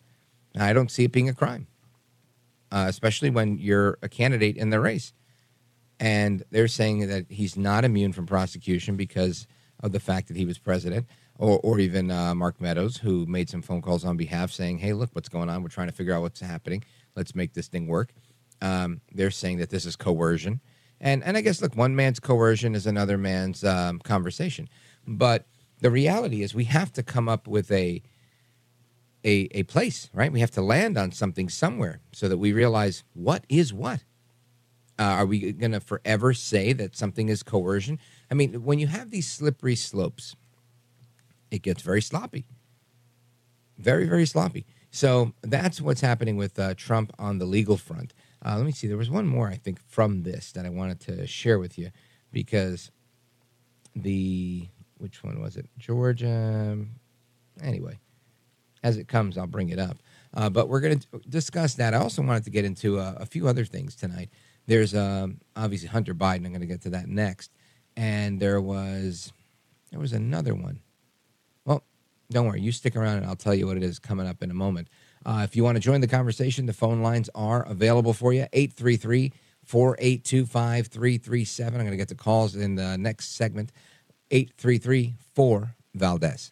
I don't see it being a crime, uh, especially when you're a candidate in the race and they're saying that he's not immune from prosecution because of the fact that he was president, or, or even uh, Mark Meadows, who made some phone calls on behalf saying, "Hey, look, what's going on? We're trying to figure out what's happening. Let's make this thing work." Um, they're saying that this is coercion, and and I guess look, one man's coercion is another man's um, conversation, but the reality is we have to come up with a a, a place, right? We have to land on something somewhere so that we realize what is what. Uh, are we going to forever say that something is coercion? I mean, when you have these slippery slopes, it gets very sloppy. Very, very sloppy. So that's what's happening with uh, Trump on the legal front. Uh, let me see. There was one more, I think, from this that I wanted to share with you because the, which one was it? Georgia. Anyway, as it comes, I'll bring it up. Uh, but we're going to discuss that. I also wanted to get into a few other things tonight. There's um, obviously Hunter Biden. I'm going to get to that next. And there was there was another one. Well, don't worry. You stick around, and I'll tell you what it is coming up in a moment. Uh, if you want to join the conversation, the phone lines are available for you 833 482 5337. I'm going to get to calls in the next segment 833 4 Valdes.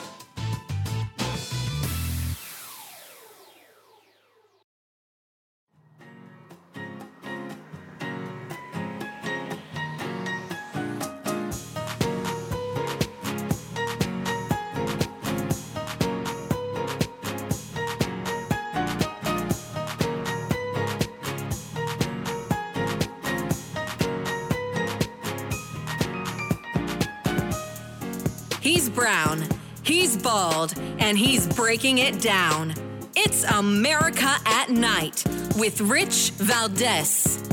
bald, and he's breaking it down. It's America at Night with Rich Valdes.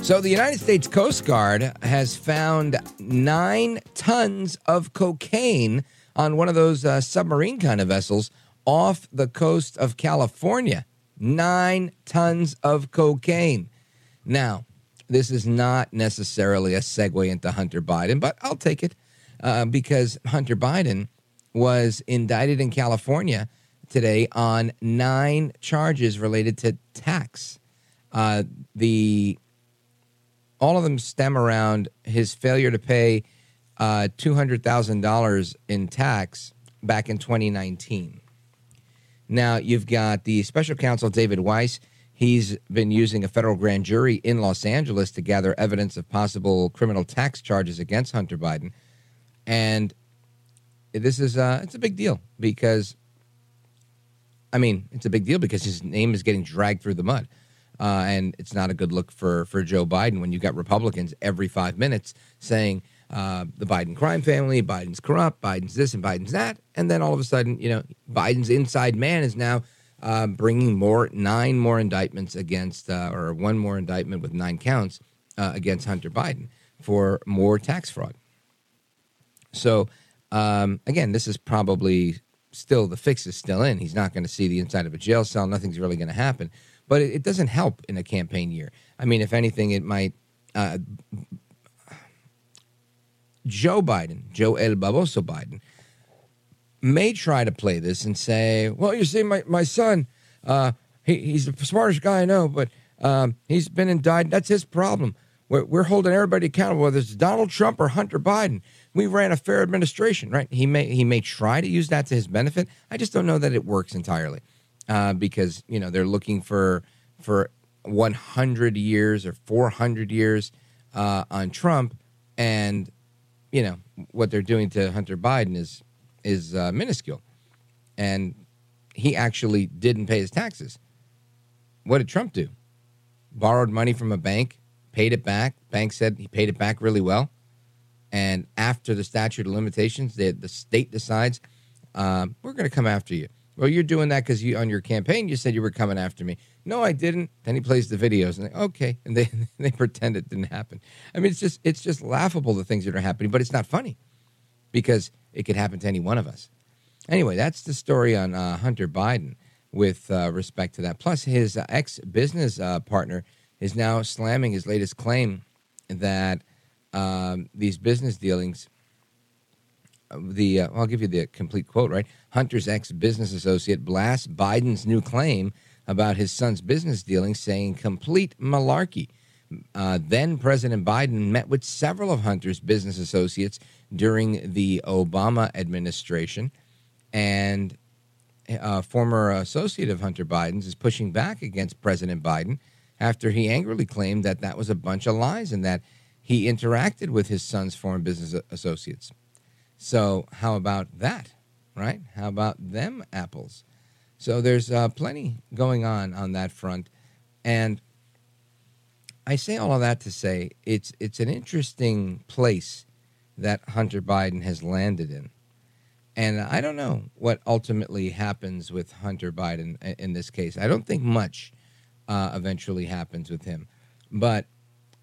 So, the United States Coast Guard has found nine tons of cocaine on one of those uh, submarine kind of vessels off the coast of California. Nine tons of cocaine. Now, this is not necessarily a segue into Hunter Biden, but I'll take it uh, because Hunter Biden was indicted in California today on nine charges related to tax. Uh, the all of them stem around his failure to pay uh, $200,000 in tax back in 2019. Now, you've got the special counsel, David Weiss. He's been using a federal grand jury in Los Angeles to gather evidence of possible criminal tax charges against Hunter Biden. And this is uh, it's a big deal because, I mean, it's a big deal because his name is getting dragged through the mud. Uh, and it's not a good look for, for Joe Biden when you've got Republicans every five minutes saying uh, the Biden crime family, Biden's corrupt, Biden's this and Biden's that. And then all of a sudden, you know, Biden's inside man is now uh, bringing more, nine more indictments against, uh, or one more indictment with nine counts uh, against Hunter Biden for more tax fraud. So, um, again, this is probably still the fix is still in. He's not going to see the inside of a jail cell. Nothing's really going to happen. But it, it, doesn't help in a campaign year. I mean, if anything, it might. Uh, Joe Biden, Joe El Baboso Biden, may try to play this and say, well, you see, my, my son, uh, he, he's the smartest guy I know, but um, he's been indicted. That's his problem. We're, we're holding everybody accountable, whether it's Donald Trump or Hunter Biden. We ran a fair administration, right? He may he may try to use that to his benefit. I just don't know that it works entirely uh, because you know they're looking for for 100 years or 400 years uh, on Trump, and you know what they're doing to Hunter Biden is is uh, minuscule, and he actually didn't pay his taxes. What did Trump do? Borrowed money from a bank, paid it back. Bank said he paid it back really well, and after the statute of limitations, the the state decides uh, we're going to come after you. Well, you're doing that because you on your campaign you said you were coming after me. No, I didn't. Then he plays the videos and they, okay, and they they pretend it didn't happen. I mean, it's just it's just laughable the things that are happening, but it's not funny because it could happen to any one of us. Anyway, that's the story on uh, Hunter Biden with uh, respect to that. Plus, his uh, ex business uh, partner is now slamming his latest claim that um, these business dealings the uh, I'll give you the complete quote, right? Hunter's ex business associate blasts Biden's new claim about his son's business dealings, saying complete malarkey. Uh, then President Biden met with several of Hunter's business associates during the Obama administration, and a uh, former associate of Hunter Biden's is pushing back against President Biden after he angrily claimed that that was a bunch of lies and that he interacted with his son's foreign business associates. So, how about that, right? How about them apples? So, there's uh, plenty going on on that front. And I say all of that to say it's, it's an interesting place that Hunter Biden has landed in. And I don't know what ultimately happens with Hunter Biden in this case. I don't think much uh, eventually happens with him. But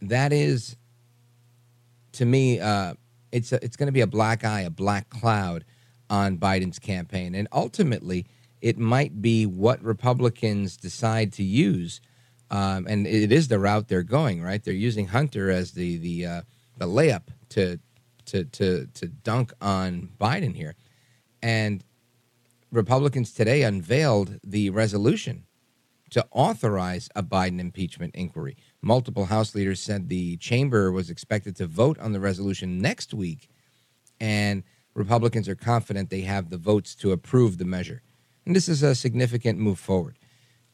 that is, to me, uh, it's a, it's going to be a black eye, a black cloud on Biden's campaign, and ultimately, it might be what Republicans decide to use, um, and it is the route they're going. Right, they're using Hunter as the the uh, the layup to to to to dunk on Biden here, and Republicans today unveiled the resolution to authorize a Biden impeachment inquiry. Multiple House leaders said the chamber was expected to vote on the resolution next week, and Republicans are confident they have the votes to approve the measure. And this is a significant move forward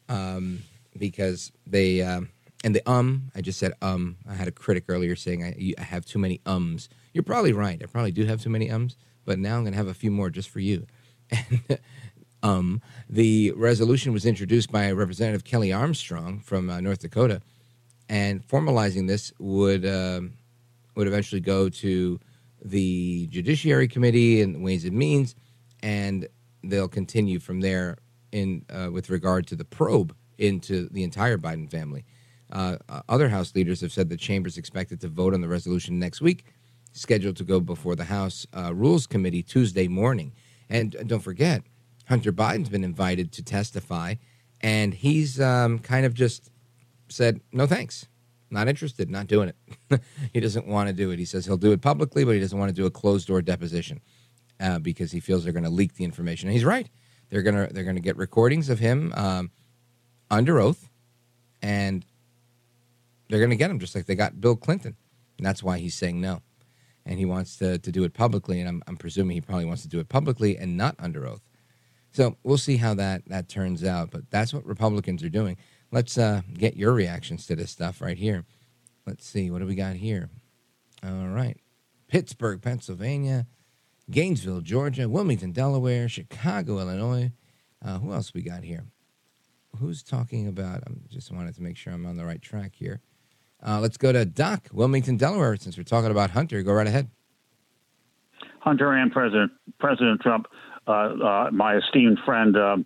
um, because they, um, and the um, I just said um. I had a critic earlier saying I, I have too many ums. You're probably right. I probably do have too many ums, but now I'm going to have a few more just for you. And um, the resolution was introduced by Representative Kelly Armstrong from uh, North Dakota and formalizing this would um, would eventually go to the Judiciary Committee and Ways and Means, and they'll continue from there in uh, with regard to the probe into the entire Biden family. Uh, uh other House leaders have said the chamber is expected to vote on the resolution next week, scheduled to go before the House uh, Rules Committee Tuesday morning. And don't forget, Hunter Biden's been invited to testify, and he's um, kind of just said, no thanks. Not interested, not doing it. he doesn't want to do it. He says he'll do it publicly, but he doesn't want to do a closed door deposition uh, because he feels they're going to leak the information. And he's right. They're gonna they're gonna get recordings of him um, under oath, and they're going to get him just like they got Bill Clinton. And that's why he's saying no. And he wants to, to do it publicly. And I'm, I'm presuming he probably wants to do it publicly and not under oath. So we'll see how that, that turns out. But that's what Republicans are doing. Let's uh, get your reactions to this stuff right here. Let's see. What do we got here? All right. Pittsburgh, Pennsylvania, Gainesville, Georgia, Wilmington, Delaware, Chicago, Illinois. Uh, who else we got here? Who's talking about? I just wanted to make sure I'm on the right track here. Uh, let's go to Doc, Wilmington, Delaware. Since we're talking about Hunter, go right ahead. Hunter and President President Trump, uh, uh, my esteemed friend uh,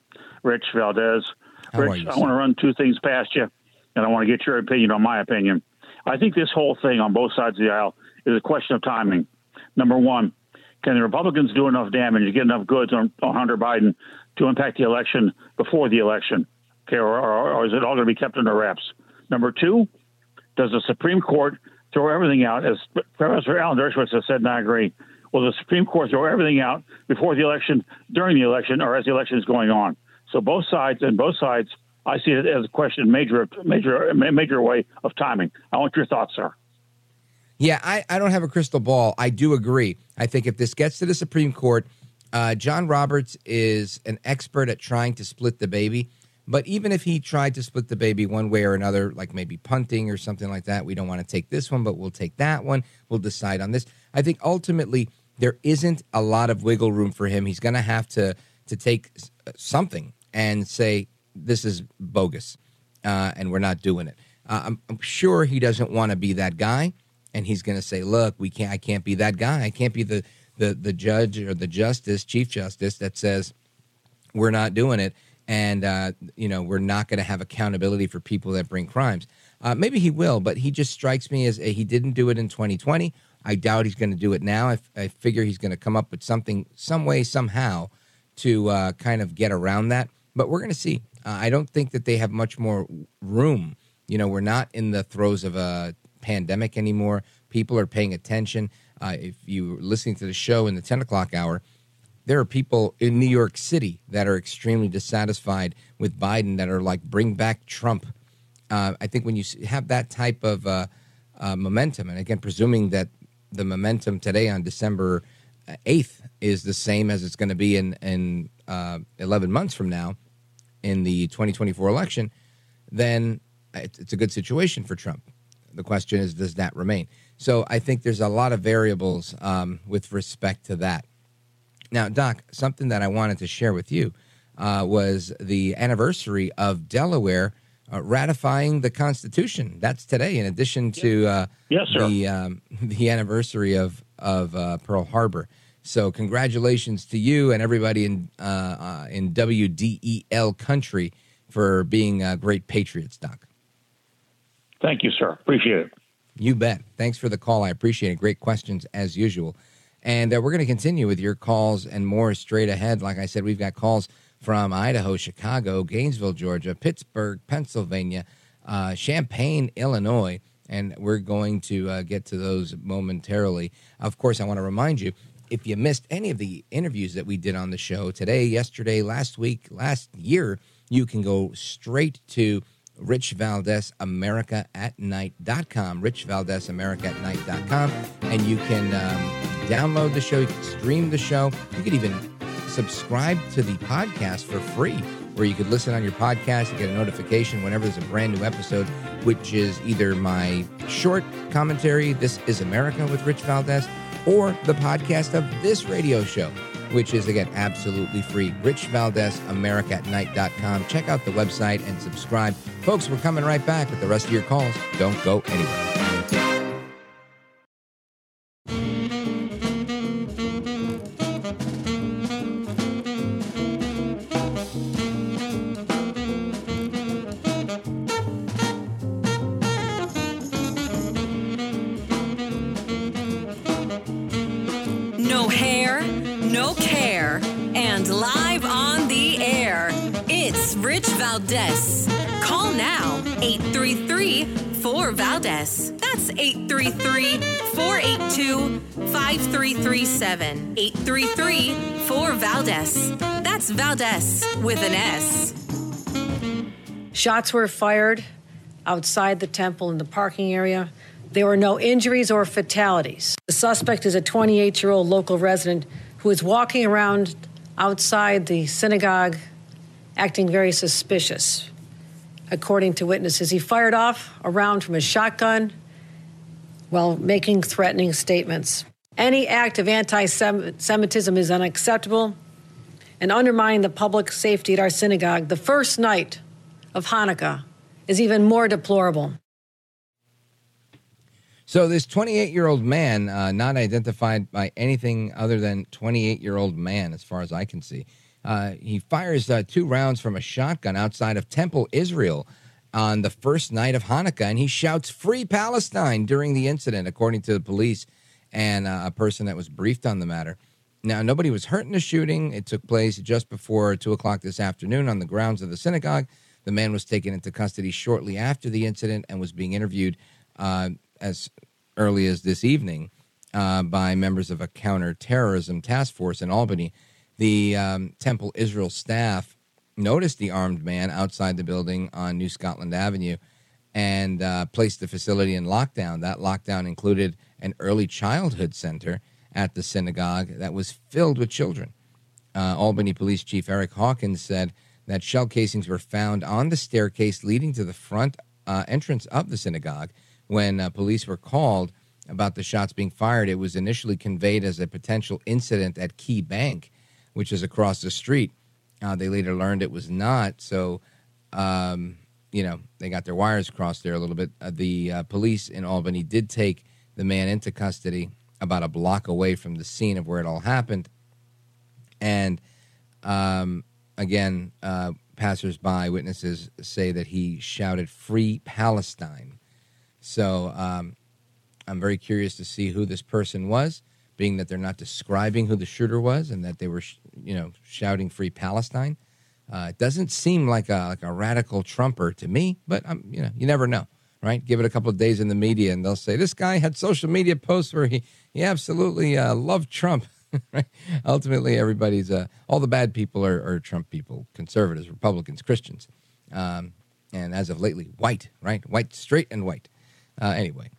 Rich Valdes. Rich, you, I want to run two things past you, and I want to get your opinion on my opinion. I think this whole thing on both sides of the aisle is a question of timing. Number one, can the Republicans do enough damage to get enough goods on, on Hunter Biden to impact the election before the election? Okay, or, or, or is it all going to be kept under wraps? Number two, does the Supreme Court throw everything out, as Professor Alan Dershowitz has said, and I agree? Will the Supreme Court throw everything out before the election, during the election, or as the election is going on? So both sides and both sides, I see it as a question, major, major, major way of timing. I want your thoughts, sir. Yeah, I, I don't have a crystal ball. I do agree. I think if this gets to the Supreme Court, uh, John Roberts is an expert at trying to split the baby. But even if he tried to split the baby one way or another, like maybe punting or something like that, we don't want to take this one, but we'll take that one. We'll decide on this. I think ultimately there isn't a lot of wiggle room for him. He's going to have to to take something and say this is bogus, uh, and we're not doing it. Uh, I'm, I'm sure he doesn't want to be that guy, and he's going to say, "Look, we can't. I can't be that guy. I can't be the the the judge or the justice, chief justice that says we're not doing it." and uh, you know we're not going to have accountability for people that bring crimes. Uh, maybe he will, but he just strikes me as he didn't do it in 2020. I doubt he's going to do it now. I, I figure he's going to come up with something, some way, somehow, to uh, kind of get around that. But we're going to see. Uh, I don't think that they have much more room. You know, we're not in the throes of a pandemic anymore. People are paying attention. Uh, if you're listening to the show in the 10 o'clock hour, there are people in New York City that are extremely dissatisfied with Biden that are like, bring back Trump. Uh, I think when you have that type of uh, uh, momentum, and again, presuming that the momentum today on December 8th is the same as it's going to be in, in uh, 11 months from now in the 2024 election, then it's, a good situation for Trump. The question is, does that remain? So I think there's a lot of variables um, with respect to that. Now, Doc, something that I wanted to share with you uh, was the anniversary of Delaware uh, ratifying the Constitution. That's today, in addition to uh, yes, sir. the um, the anniversary of of uh, Pearl Harbor. So, congratulations to you and everybody in uh, uh, in WDEL country for being great patriots, Doc. Thank you, sir. Appreciate it. You bet. Thanks for the call. I appreciate it. Great questions as usual. And uh, we're going to continue with your calls and more straight ahead. Like I said, we've got calls from Idaho, Chicago, Gainesville, Georgia, Pittsburgh, Pennsylvania, uh, Champaign, Illinois. And we're going to uh, get to those momentarily. Of course, I want to remind you if you missed any of the interviews that we did on the show today, yesterday, last week, last year, you can go straight to Rich Valdes America at night.com. Rich Valdes America at night.com. And you can um, download the show, you can stream the show. You could even subscribe to the podcast for free, where you could listen on your podcast and get a notification whenever there's a brand new episode, which is either my short commentary, This is America with Rich Valdes, or the podcast of this radio show, which is, again, absolutely free. Rich Valdes, America at night.com. Check out the website and subscribe. Folks, we're coming right back with the rest of your calls. Don't go anywhere. That's 833 482 5337. 833 4 Valdes. That's Valdes with an S. Shots were fired outside the temple in the parking area. There were no injuries or fatalities. The suspect is a 28 year old local resident who was walking around outside the synagogue acting very suspicious, according to witnesses. He fired off a round from his shotgun while making threatening statements. Any act of anti Semitism is unacceptable and undermining the public safety at our synagogue the first night of Hanukkah is even more deplorable. So this 28 year old man, uh, not identified by anything other than 28 year old man, as far as I can see, uh, he fires uh, two rounds from a shotgun outside of Temple, Israel, on the first night of Hanukkah, and he shouts "Free Palestine" during the incident, according to the police and uh, a person that was briefed on the matter. Now, nobody was hurt in the shooting. It took place just before two o'clock this afternoon on the grounds of the synagogue. The man was taken into custody shortly after the incident and was being interviewed uh, as early as this evening uh, by members of a counterterrorism task force in Albany. The um, Temple Israel staff noticed the armed man outside the building on New Scotland Avenue and uh, placed the facility in lockdown. That lockdown included an early childhood center at the synagogue that was filled with children. Uh, Albany Police Chief Eric Hawkins said that shell casings were found on the staircase leading to the front uh, entrance of the synagogue. When uh, police were called about the shots being fired, it was initially conveyed as a potential incident at Key Bank, which is across the street. Uh, they later learned it was not. So, um, you know, they got their wires crossed there a little bit. Uh, the uh, police in Albany did take the man into custody about a block away from the scene of where it all happened. And um, again, uh, passersby witnesses say that he shouted "Free Palestine." So um, I'm very curious to see who this person was, being that they're not describing who the shooter was and that they were, sh- you know, shouting "Free Palestine." Uh, it doesn't seem like a like a radical Trumper to me, but um, you know, you never know, right? Give it a couple of days in the media, and they'll say this guy had social media posts where he he absolutely uh, loved Trump. right? Ultimately, everybody's uh, all the bad people are, are, Trump people, conservatives, Republicans, Christians, um, and as of lately, white, right? White, straight, and white. Uh, anyway,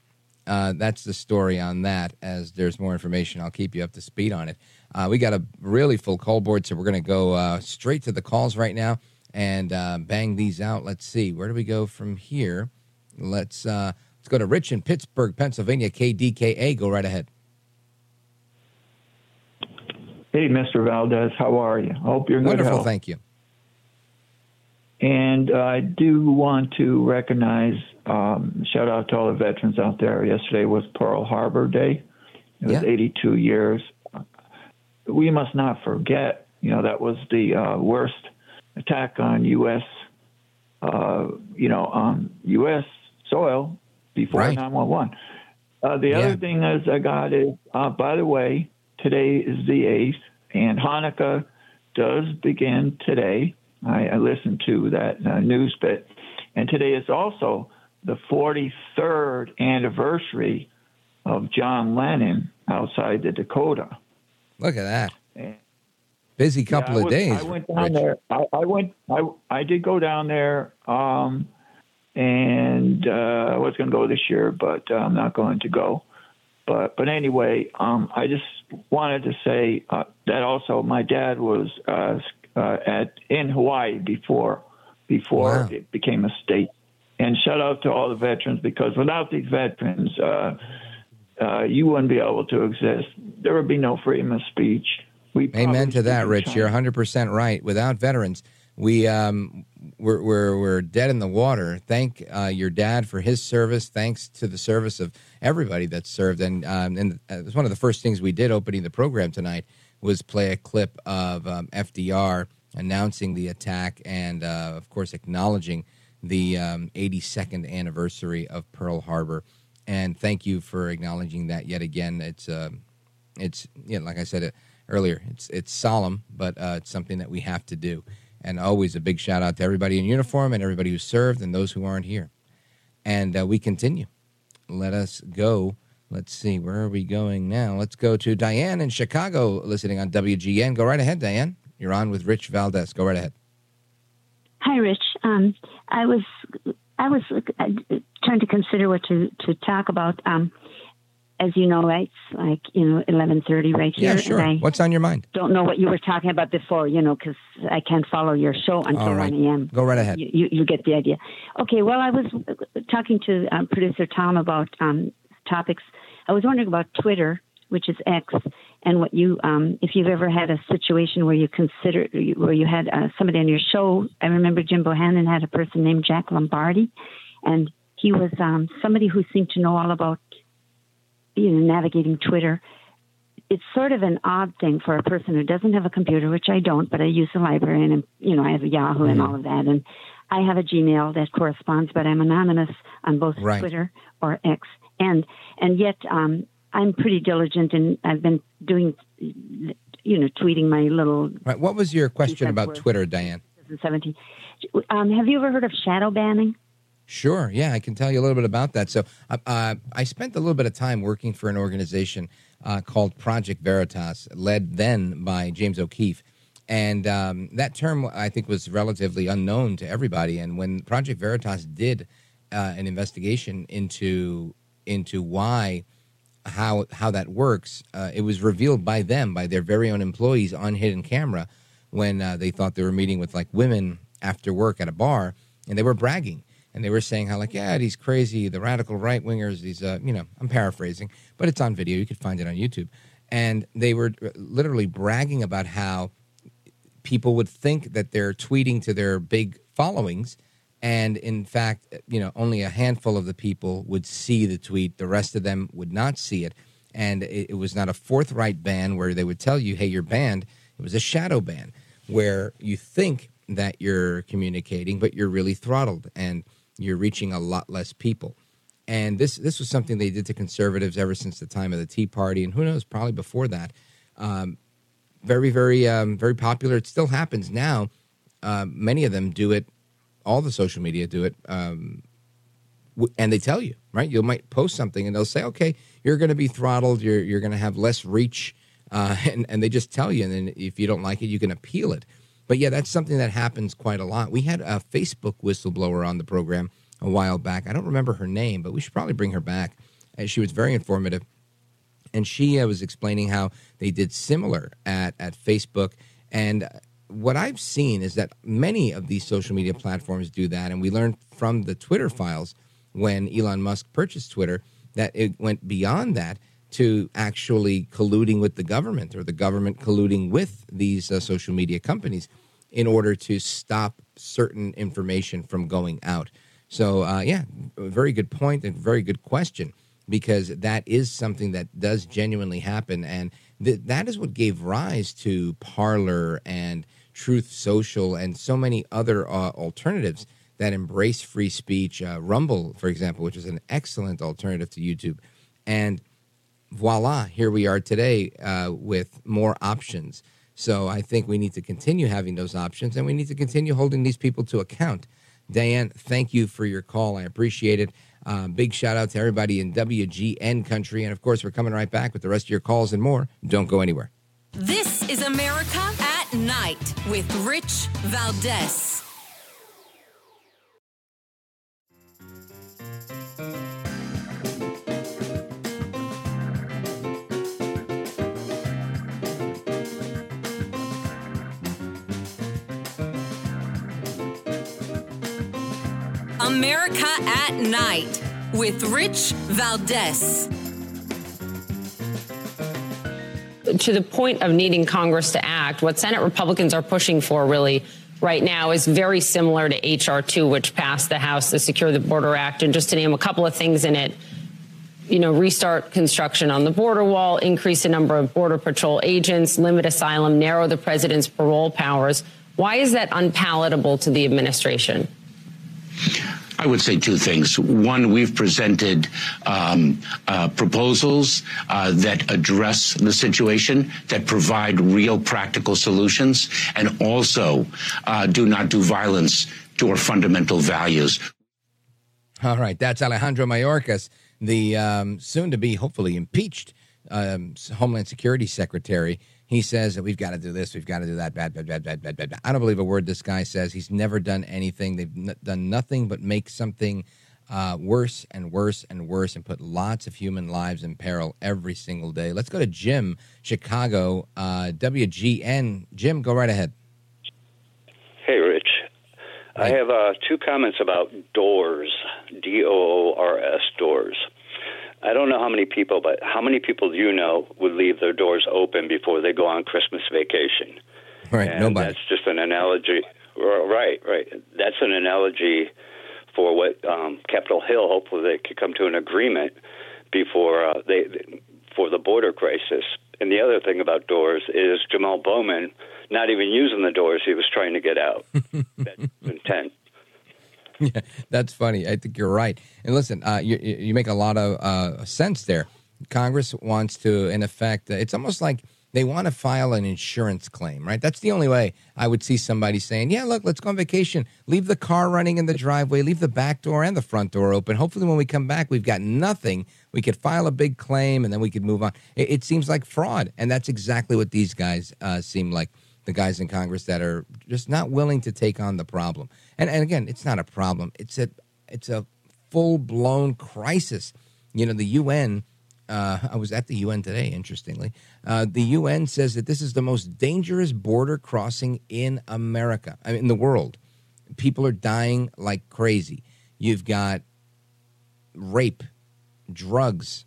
uh, that's the story on that. As there's more information, I'll keep you up to speed on it. Uh, we got a really full call board, so we're going to go uh, straight to the calls right now and uh, bang these out. Let's see, where do we go from here? Let's let's go to Rich in Pittsburgh, Pennsylvania. KDKA, go right ahead. Hey, Mr. Valdes, how are you? I hope you're good. Wonderful, health. thank you. And uh, I do want to recognize, um, shout out to all the veterans out there. Yesterday was Pearl Harbor Day. It was Yeah. 82 years. We must not forget, you know, that was the uh, worst attack on U.S. Uh, you know, on U.S. soil before Right. 911. Uh, the Yeah. other thing is I got is, uh, by the way, today is the 8th, and Hanukkah does begin today. I, I listened to that uh, news bit. And today is also the 43rd anniversary of John Lennon outside the Dakota. Look at that. Busy couple Yeah, of was- days. I went down Rich. there. I, I went. I I did go down there, um, and uh, I was going to go this year, but uh, I'm not going to go. But but anyway, um, I just wanted to say uh, that also my dad was uh, uh, at in Hawaii before before Wow. it became a state. And shout out to all the veterans because without these veterans, uh, uh, you wouldn't be able to exist. There would be no freedom of speech. We Amen to that, Rich. China. You're 100% right. Without veterans, we um, we're, we're we're dead in the water. Thank uh, your dad for his service. Thanks to the service of everybody that served. And um, and uh, it was one of the first things we did opening the program tonight was play a clip of um, FDR announcing the attack and uh, of course acknowledging the um, 82nd anniversary of Pearl Harbor. And thank you for acknowledging that yet again. It's um, it's like I said earlier, it's it's solemn, but uh, it's something that we have to do. And always a big shout out to everybody in uniform and everybody who served and those who aren't here. And uh, we continue. Let us go. Let's see, where are we going now? Let's go to Diane in Chicago, listening on WGN. Go right ahead, Diane. You're on with Rich Valdes. Go right ahead. Hi, Rich. Um, I was I was uh, trying to consider what to, to talk about. Um, as you know, right, it's like you know eleven thirty right here. Yeah, sure. What's on your mind? don't know what you were talking about before, you know, because I can't follow your show until right. 1 a.m. Go right ahead. You, you, you get the idea. Okay, well, I was uh, talking to um, producer Tom about um, topics. I was wondering about Twitter, which is X, and what you, um, if you've ever had a situation where you consider, where you had uh, somebody on your show. I remember Jim Bohannon had a person named Jack Lombardi, and he was um, somebody who seemed to know all about, you know, navigating Twitter it's sort of an odd thing for a person who doesn't have a computer, which I don't, but I use the library and you know I have a Yahoo and all of that, and I have a Gmail that corresponds, but I'm anonymous on both Right. Twitter or X, and and yet um, I'm pretty diligent, and I've been doing, you know, tweeting my little Right. What was your question about Twitter, Diane? 2017. Um, have you ever heard of shadow banning? Sure. Yeah, I can tell you a little bit about that. So, uh, uh, I spent a little bit of time working for an organization uh, called Project Veritas, led then by James O'Keefe. And um, that term, I think, was relatively unknown to everybody. And when Project Veritas did uh, an investigation into into why how how that works, uh, it was revealed by them, by their very own employees on hidden camera, when uh, they thought they were meeting with like women after work at a bar, and they were bragging. And they were saying how like yeah he's crazy, the radical right wingers, these uh, you know I'm paraphrasing, but it's on video, you could find it on YouTube, and they were uh, literally bragging about how people would think that they're tweeting to their big followings and in fact you know only a handful of the people would see the tweet the rest of them would not see it and it, it was not a forthright ban where they would tell you hey you're banned it was a shadow ban where you think that you're communicating but you're really throttled and you're reaching a lot less people and this this was something they did to conservatives ever since the time of the Tea Party, and who knows, probably before that. Um, very, very, um, very popular. It still happens now. Um, many of them do it. All the social media do it, um, and they tell you right. You might post something, and they'll say, "Okay, you're going to be throttled. You're you're going to have less reach," uh, and and they just tell you. And then if you don't like it, you can appeal it. But yeah, that's something that happens quite a lot. We had a Facebook whistleblower on the program a while back. I don't remember her name, but we should probably bring her back. And she was very informative. And she uh, was explaining how they did similar at, at Facebook. And what I've seen is that many of these social media platforms do that. And we learned from the Twitter files when Elon Musk purchased Twitter that it went beyond that to actually colluding with the government or the government colluding with these uh, social media companies in order to stop certain information from going out. So, uh, yeah, very good point and very good question because that is something that does genuinely happen. And th- that is what gave rise to Parler and Truth Social and so many other uh, alternatives that embrace free speech. Uh, Rumble, for example, which is an excellent alternative to YouTube. And voila, here we are today uh, with more options. So I think we need to continue having those options and we need to continue holding these people to account. Diane, thank you for your call. I appreciate it. Uh, big shout out to everybody in WGN country. And of course, we're coming right back with the rest of your calls and more. Don't go anywhere. This is America Night with Rich Valdes. America at Night with Rich Valdes. to the point of needing Congress to act, what Senate Republicans are pushing for really right now is very similar to H.R. 2, which passed the House, the Secure the Border Act. And just to name a couple of things in it, you know, restart construction on the border wall, increase the number of Border Patrol agents, limit asylum, narrow the president's parole powers. Why is that unpalatable to the administration? I would say two things. One, we've presented um, uh, proposals uh, that address the situation, that provide real practical solutions, and also uh, do not do violence to our fundamental values. All right, that's Alejandro Mayorkas, the um, soon to be hopefully impeached um, Homeland Security Secretary. He says that we've got to do this, we've got to do that, bad, bad, bad, bad, bad, bad, bad. I don't believe a word this guy says. He's never done anything. They've n- done nothing but make something uh, worse and worse and worse and put lots of human lives in peril every single day. Let's go to Jim, Chicago, uh, WGN. Jim, go right ahead. Hey, Rich. I have uh, two comments about doors, D O O R S, doors. I don't know how many people, but how many people do you know would leave their doors open before they go on Christmas vacation? Right, and nobody. That's just an analogy. Right, right. That's an analogy for what um, Capitol Hill. Hopefully, they could come to an agreement before uh, they for the border crisis. And the other thing about doors is Jamal Bowman not even using the doors; he was trying to get out. That's intent. Yeah, that's funny. I think you're right. And listen, uh, you you make a lot of uh, sense there. Congress wants to, in effect, uh, it's almost like they want to file an insurance claim, right? That's the only way I would see somebody saying, "Yeah, look, let's go on vacation. Leave the car running in the driveway. Leave the back door and the front door open. Hopefully, when we come back, we've got nothing. We could file a big claim, and then we could move on." It, it seems like fraud, and that's exactly what these guys uh, seem like the guys in Congress that are just not willing to take on the problem. And and again, it's not a problem. It's a it's a full blown crisis. You know, the UN. Uh, I was at the UN today. Interestingly, uh, the UN says that this is the most dangerous border crossing in America. I mean, in the world. People are dying like crazy. You've got rape, drugs,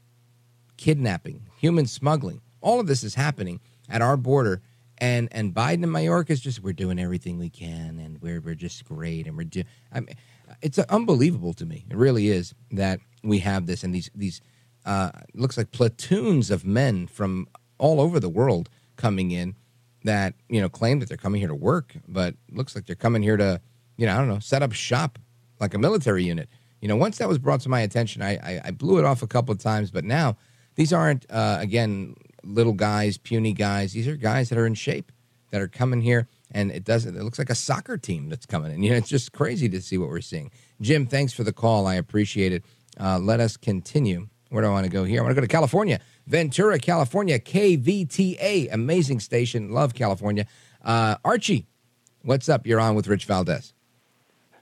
kidnapping, human smuggling. All of this is happening at our border and and Biden and Mayorkas is just we're doing everything we can, and we're we're just great, and we're doing. I mean, it's unbelievable to me. It really is that we have this, and these these uh, looks like platoons of men from all over the world coming in that you know claim that they're coming here to work, but looks like they're coming here to you know I don't know set up shop like a military unit. You know, once that was brought to my attention, I I, I blew it off a couple of times, but now these aren't uh, again little guys, puny guys. These are guys that are in shape that are coming here, and it doesn't. It looks like a soccer team that's coming in. You know, it's just crazy to see what we're seeing. Jim, thanks for the call. I appreciate it. Uh, let us continue. Where do I want to go here? I want to go to California, Ventura, California, KVTA, amazing station. Love California. Uh, Archie, what's up? You're on with Rich Valdes.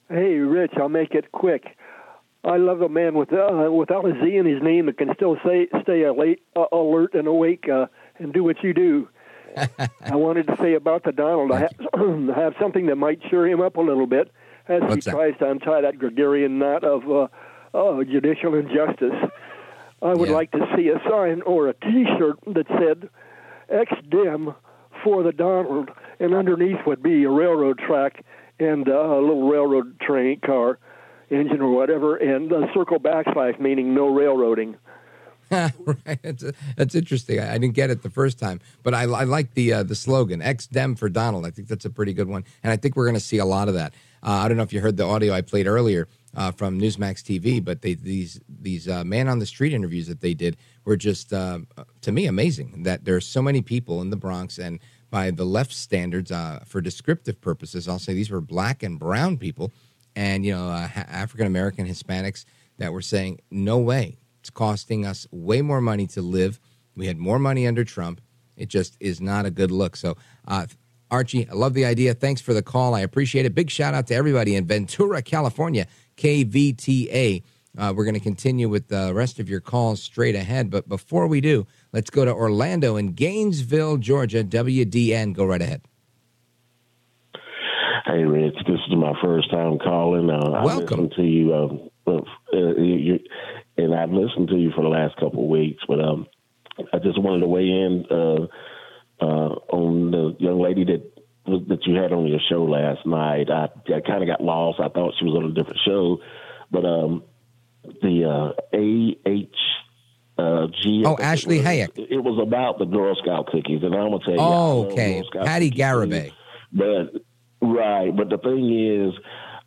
Hey, Rich, I'll make it quick. I love a man with uh, without a Z in his name that can still say, stay alert, uh, alert and awake uh, and do what you do. I wanted to say about the Donald. I have, have something that might cheer him up a little bit as What's he that? tries to untie that Gregorian knot of uh, uh, judicial injustice. I would like to see a sign or a T-shirt that said "Ex-Dem for the Donald," and underneath would be a railroad track and uh, a little railroad train car engine or whatever, and a circle backslash meaning no railroading. right. That's, that's interesting. I, I didn't get it the first time, but I, I like the uh, the slogan "Ex Dem for Donald." I think that's a pretty good one, and I think we're going to see a lot of that. Uh, I don't know if you heard the audio I played earlier uh, from Newsmax TV, but they these these uh, man on the street interviews that they did were just uh, to me amazing. That there are so many people in the Bronx, and by the left standards, uh, for descriptive purposes, I'll say these were black and brown people, and you know uh, African American Hispanics that were saying, "No way." It's costing us way more money to live. We had more money under Trump. It just is not a good look. So, uh, Archie, I love the idea. Thanks for the call. I appreciate it. Big shout out to everybody in Ventura, California, KVTA. Uh, we're going to continue with the rest of your calls straight ahead. But before we do, let's go to Orlando in Gainesville, Georgia. WDUN. Go right ahead. Hey, Rich, this is my first time calling. Uh, Welcome. I to you, um, uh, uh, you, and I've listened to you for the last couple of weeks, but um, I just wanted to weigh in uh, uh, on the young lady that that you had on your show last night. I, I kind of got lost. I thought she was on a different show, but um, the uh, AH. Uh, G, Oh, Ashley Hayek. It was about the Girl Scout cookies, and I'm gonna tell you. Oh, okay. Patty Garibay. but right, but the thing is,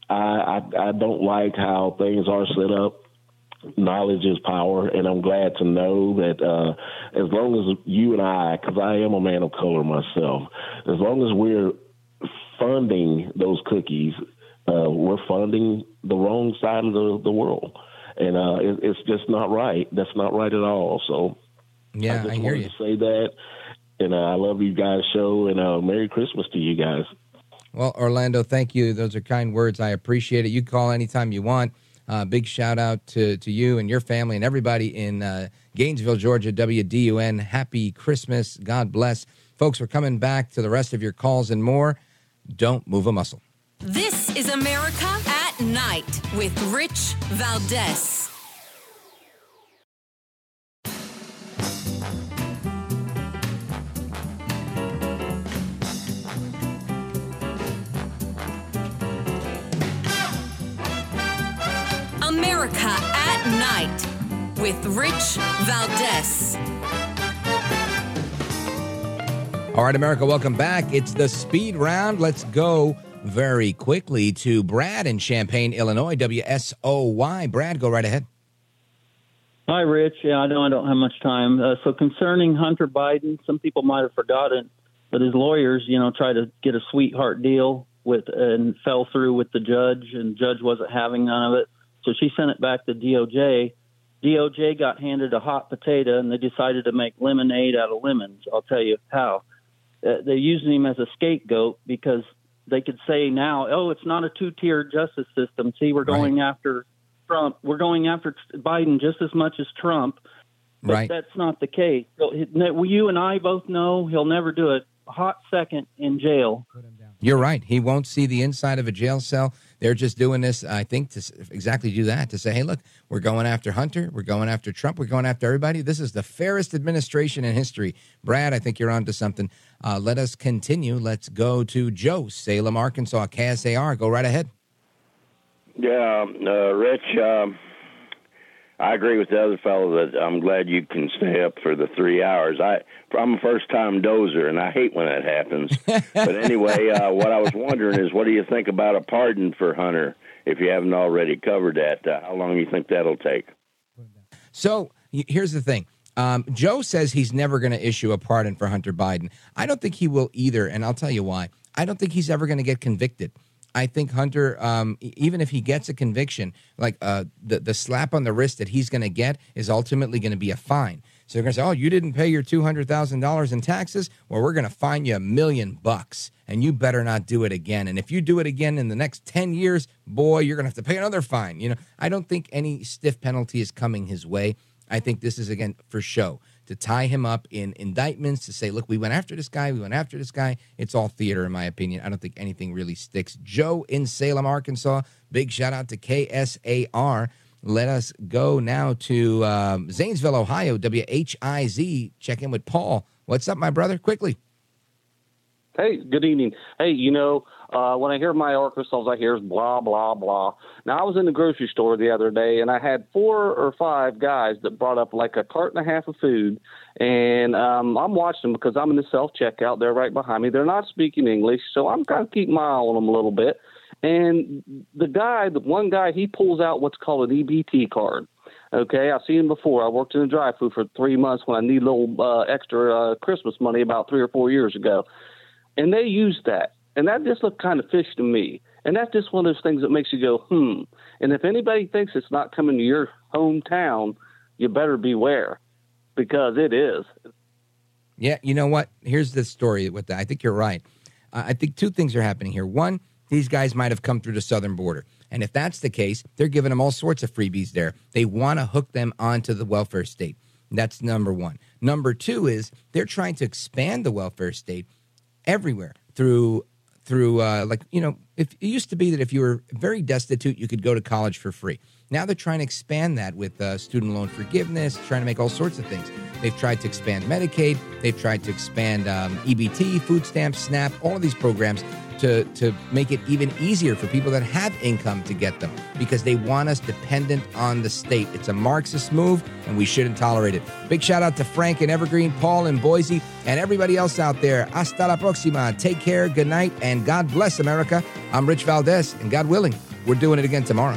I, I I don't like how things are set up. Knowledge is power, and I'm glad to know that uh, as long as you and I, because I am a man of color myself, as long as we're funding those cookies, uh, we're funding the wrong side of the, the world, and uh, it, it's just not right. That's not right at all. So Yeah, I just I hear wanted you. to say that. And uh, I love you guys' show, and uh, Merry Christmas to you guys. Well, Orlando, thank you. Those are kind words. I appreciate it. You call anytime you want. Uh, big shout out to, to you and your family and everybody in uh, Gainesville, Georgia, WDUN. Happy Christmas. God bless. Folks, we're coming back to the rest of your calls and more. Don't move a muscle. This is America at Night with Rich Valdes. With Rich Valdes. All right, America, welcome back. It's the speed round. Let's go very quickly to Brad in Champaign, Illinois, WSOY. Brad, go right ahead. Hi, Rich. Yeah, I know I don't have much time. Uh, so concerning Hunter Biden, some people might have forgotten, but his lawyers, you know, tried to get a sweetheart deal with and fell through with the judge, and judge wasn't having none of it. So she sent it back to DOJ. DOJ got handed a hot potato, and they decided to make lemonade out of lemons. I'll tell you how. Uh, they're using him as a scapegoat because they could say now, oh, it's not a two-tiered justice system. See, we're going right. after Trump. We're going after Biden just as much as Trump. But right. that's not the case. You and I both know he'll never do it. Hot second in jail. You're right. He won't see the inside of a jail cell. They're just doing this, I think, to exactly do that to say, hey, look, we're going after Hunter. We're going after Trump. We're going after everybody. This is the fairest administration in history. Brad, I think you're onto something. Uh, let us continue. Let's go to Joe, Salem, Arkansas, KSAR. Go right ahead. Yeah, uh, Rich, um, I agree with the other fellow that I'm glad you can stay up for the three hours. I I'm a first time dozer, and I hate when that happens. but anyway, uh, what I was wondering is, what do you think about a pardon for Hunter? If you haven't already covered that, uh, how long do you think that'll take? So here's the thing. Um, Joe says he's never going to issue a pardon for Hunter Biden. I don't think he will either, and I'll tell you why. I don't think he's ever going to get convicted. I think Hunter, um, even if he gets a conviction, like uh, the the slap on the wrist that he's going to get is ultimately going to be a fine. So they're going to say, "Oh, you didn't pay your two hundred thousand dollars in taxes. Well, we're going to fine you a million bucks, and you better not do it again. And if you do it again in the next ten years, boy, you're going to have to pay another fine." You know, I don't think any stiff penalty is coming his way. I think this is again for show to tie him up in indictments to say, look, we went after this guy, we went after this guy. It's all theater, in my opinion. I don't think anything really sticks. Joe in Salem, Arkansas, big shout out to KSAR. Let us go now to um, Zanesville, Ohio, WHIZ. Check in with Paul. What's up, my brother? Quickly. Hey, good evening. Hey, you know, uh, when I hear my orchestras, I hear blah, blah, blah. Now, I was in the grocery store the other day, and I had four or five guys that brought up like a cart and a half of food. And um, I'm watching them because I'm in the self checkout. They're right behind me. They're not speaking English, so I'm kind of keeping my eye on them a little bit. And the guy, the one guy, he pulls out what's called an EBT card. Okay, I've seen him before. I worked in the drive-through for three months when I need a little uh, extra uh, Christmas money about three or four years ago and they used that, and that just looked kind of fishy to me. And that's just one of those things that makes you go, hmm. And if anybody thinks it's not coming to your hometown, you better beware because it is. Yeah, you know what? Here's the story with that. I think you're right. Uh, I think two things are happening here. One, these guys might have come through the southern border. And if that's the case, they're giving them all sorts of freebies there. They want to hook them onto the welfare state. That's number one. Number two is they're trying to expand the welfare state everywhere through through uh, like you know if it used to be that if you were very destitute you could go to college for free. Now they're trying to expand that with uh, student loan forgiveness trying to make all sorts of things. They've tried to expand medicaid. They've tried to expand um, ebt food stamps snap all of these programs to, to make it even easier for people that have income to get them because they want us dependent on the state. It's a Marxist move and we shouldn't tolerate it. Big shout out to Frank and Evergreen, Paul and Boise, and everybody else out there. Hasta la próxima. Take care, good night, and God bless America. I'm Rich Valdes, and God willing, we're doing it again tomorrow.